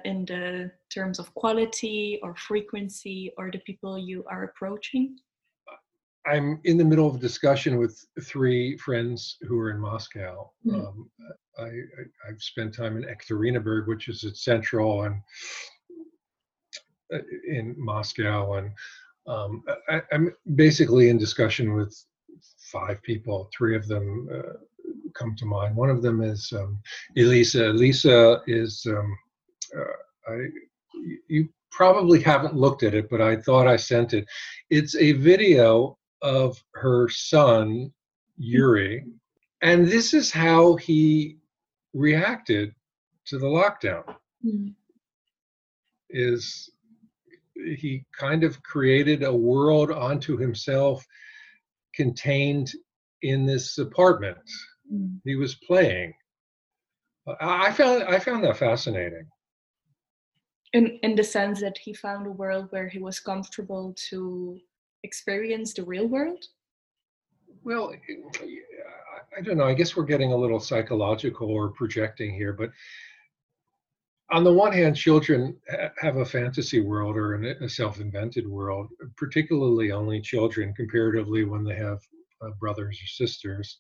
In the terms of quality or frequency or the people you are approaching I'm in the middle of a discussion with three friends who are in Moscow. Mhm. Um, I, I've spent time in Ekaterinburg, which is at Central and uh, in Moscow, and um, I, I'm basically in discussion with five people. Three of them uh, come to mind. One of them is um, Elisa. Elisa is um, uh, I. You probably haven't looked at it, but I thought I sent it. It's a video of her son Yuri, and this is how he reacted to the lockdown. Mm. Is he kind of created a world onto himself contained in this apartment Mm. he was playing i I found i found that fascinating In in the sense that he found a world where he was comfortable to experience the real world. well I- don't know. I guess we're getting a little psychological or projecting here but on the one hand children have a fantasy world or a self-invented world particularly only children comparatively when they have uh, brothers or sisters.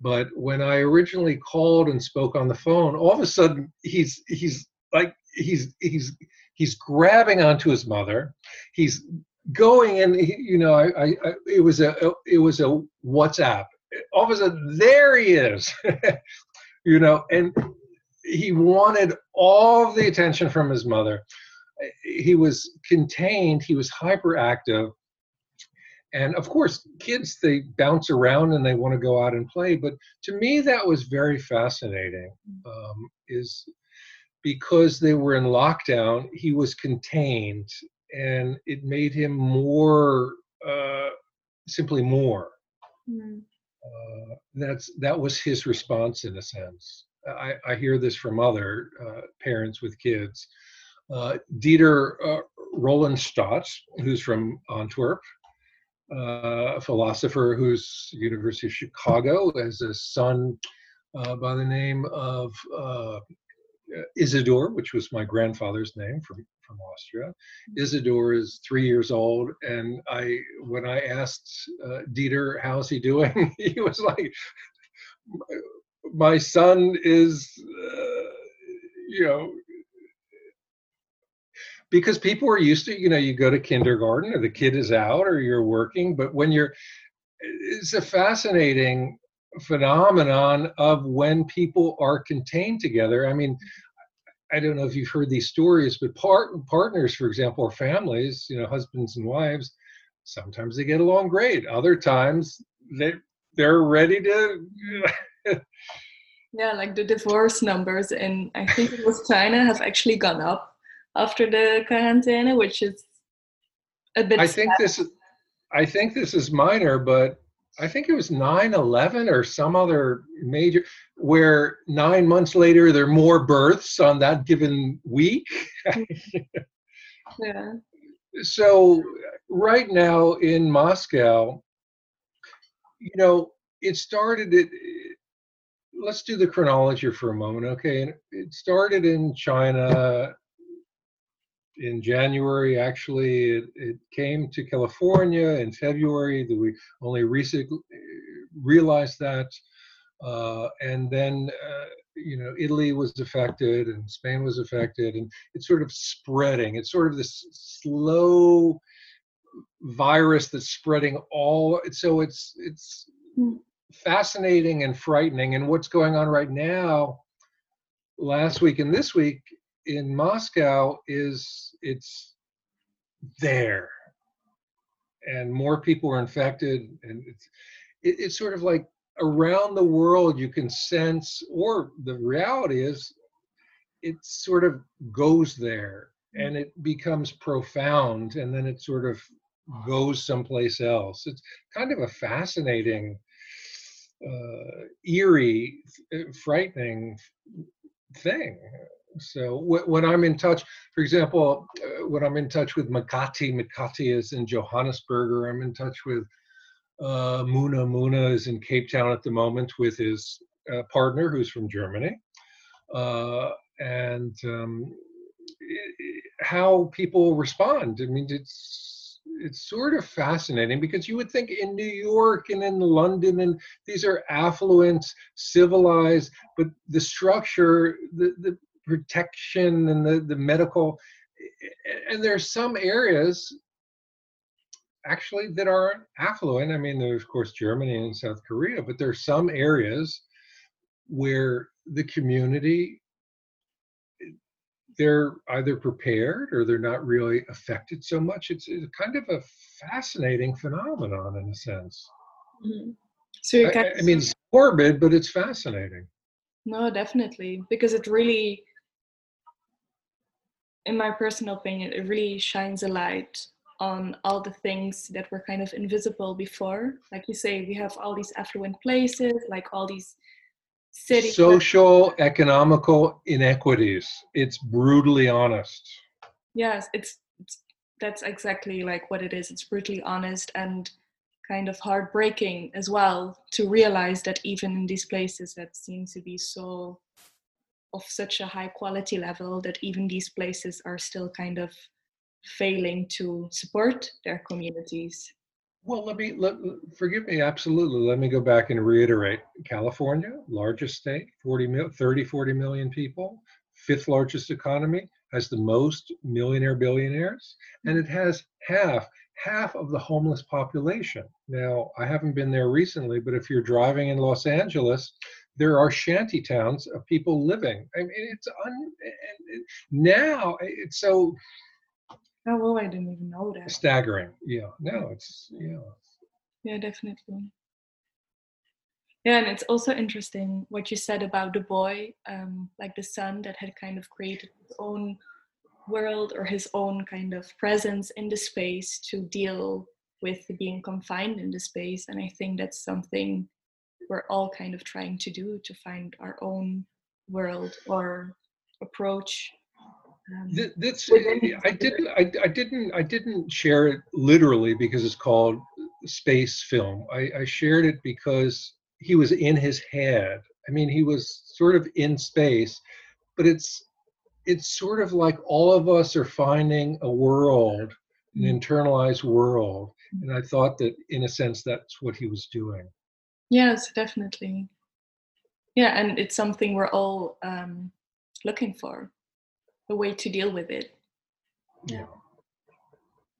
But when i originally called and spoke on the phone all of a sudden he's he's like he's he's he's grabbing onto his mother. He's going and he, you know I, I, I it was a it was a whatsapp. All of a sudden there he is you know and he wanted all the attention from his mother. He was contained he was hyperactive. And of course kids they bounce around and they want to go out and play but to me that was very fascinating um, is because they were in lockdown he was contained and it made him more uh, simply more. Mm. uh, that's that was his response in a sense. I, I hear this from other uh, parents with kids. Uh, dieter uh, Roelstraete who's from antwerp uh, a philosopher who's university of chicago has a son uh, by the name of uh, isidore which was my grandfather's name from from austria. Isidore is three years old and i when i asked uh, dieter how's he doing? he was like my son is uh, you know because people are used to you know you go to kindergarten or the kid is out or you're working but when you're it's a fascinating phenomenon of when people are contained together. I mean i don't know if you've heard these stories but part, partners for example or families you know husbands and wives sometimes they get along great other times they they're ready to Yeah, like the divorce numbers in I think it was China have actually gone up after the quarantine, which is a bit. I think this is, I think this is minor, but I think it was 9/11 or some other major where nine months later there are more births on that given week. yeah. So right now in Moscow, you know, it started it. Let's do the chronology for a moment, okay? And it started in China in January. Actually, it, it came to California in February. We only recently realized that, uh, and then uh, you know Italy was affected and Spain was affected, and it's sort of spreading. It's sort of this slow virus that's spreading all. So it's it's Hmm. fascinating and frightening. And what's going on right now, last week and this week in Moscow, is it's there, and more people are infected, and it's it, it's sort of like around the world you can sense, or the reality is, it sort of goes there and it becomes profound, and then it sort of goes someplace else. It's kind of a fascinating, uh, eerie, uh, frightening thing. So when I'm in touch, for example, uh, when I'm in touch with Makati, Makati is in Johannesburg, or I'm in touch with uh, Muna. Muna is in Cape Town at the moment with his uh, partner, who's from Germany, uh, and um, i- i- how people respond. I mean, it's it's sort of fascinating because you would think in New York and in London and these are affluent, civilized, but the structure, the, the protection and the, the medical and there's some areas actually that are affluent. I mean, there's of course Germany and South Korea, but there's some areas where the community they're either prepared or they're not really affected so much. It's, it's kind of a fascinating phenomenon in a sense. Mm-hmm. So I, I mean, it's morbid, but it's fascinating. No, definitely, because it really, in my personal opinion, it really shines a light on all the things that were kind of invisible before. Like you say, we have all these affluent places, like all these cities. social economical inequities it's brutally honest yes it's, it's that's exactly like what it is it's brutally honest and kind of heartbreaking as well to realize that even in these places that seem to be so of such a high quality level that even these places are still kind of failing to support their communities well, let me let, forgive me. Absolutely. Let me go back and reiterate. California, largest state, 40 30, 40 million people, fifth largest economy, has the most millionaire billionaires, and it has half half of the homeless population. Now, I haven't been there recently, but if you're driving in Los Angeles, there are shanty towns of people living. I mean, it's un, now it's so Oh, well, I didn't even know that. Staggering. Yeah. No, it's yeah. Yeah, definitely. Yeah, and it's also interesting what you said about the boy, um, like the son that had kind of created his own world or his own kind of presence in the space to deal with being confined in the space. And I think that's something we're all kind of trying to do to find our own world or approach um, that's I didn't I, I didn't I didn't share it literally because it's called space film. I, I shared it because he was in his head. I mean, he was sort of in space, but it's it's sort of like all of us are finding a world, an mm. internalized world, and I thought that in a sense that's what he was doing. Yes, definitely. Yeah, and it's something we're all um, looking for a way to deal with it. Yeah.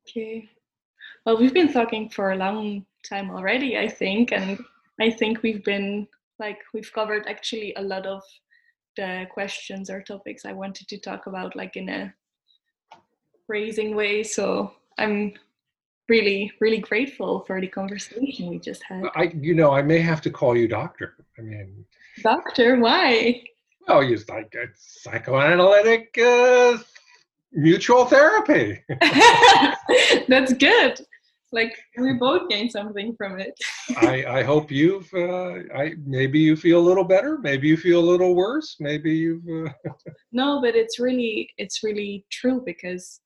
Okay. Well, we've been talking for a long time already, I think, and I think we've been like we've covered actually a lot of the questions or topics I wanted to talk about, like in a raising way. So I'm really, really grateful for the conversation we just had. I, you know, I may have to call you doctor. I mean, doctor, why? Oh, use like a psychoanalytic uh, mutual therapy. That's good. Like we both gain something from it. I, I hope you've. Uh, I maybe you feel a little better. Maybe you feel a little worse. Maybe you've. Uh... no, but it's really it's really true because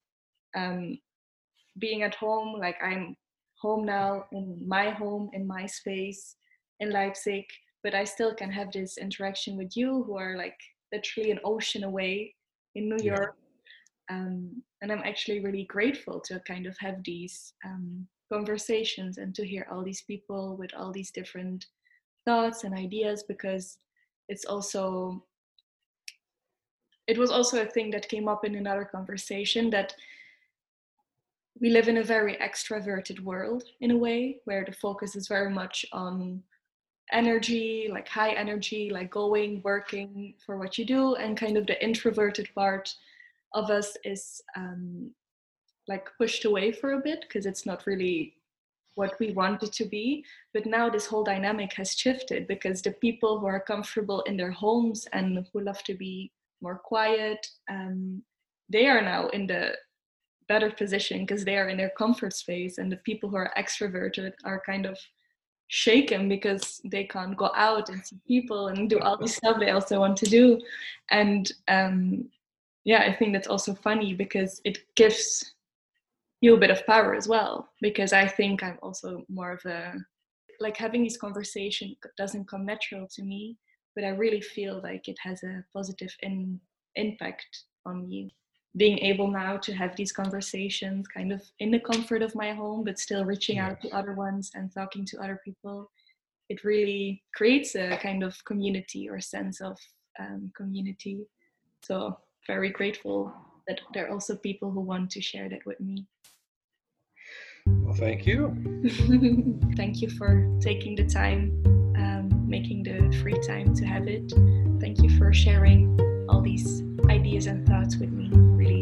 um, being at home, like I'm home now in my home in my space in Leipzig but I still can have this interaction with you who are like literally an ocean away in New York. Um, and I'm actually really grateful to kind of have these um, conversations and to hear all these people with all these different thoughts and ideas because it's also it was also a thing that came up in another conversation that we live in a very extroverted world in a way where the focus is very much on energy, like high energy, like going, working for what you do, and kind of the introverted part of us is um, like pushed away for a bit because it's not really what we want it to be. But now this whole dynamic has shifted because the people who are comfortable in their homes and who love to be more quiet, um, they are now in the better position because they are in their comfort space, and the people who are extroverted are kind of shaken because they can't go out and see people and do all this stuff they also want to do. And um, yeah i think that's also funny because it gives you a bit of power as well because i think i'm also more of a like having this conversation doesn't come natural to me but i really feel like it has a positive in, impact on me being able now to have these conversations kind of in the comfort of my home, but still reaching out to other ones and talking to other people, it really creates a kind of community or sense of um, community. So, very grateful that there are also people who want to share that with me. Well, thank you. thank you for taking the time, um, making the free time to have it. Thank you for sharing all these ideas and thoughts with me. Really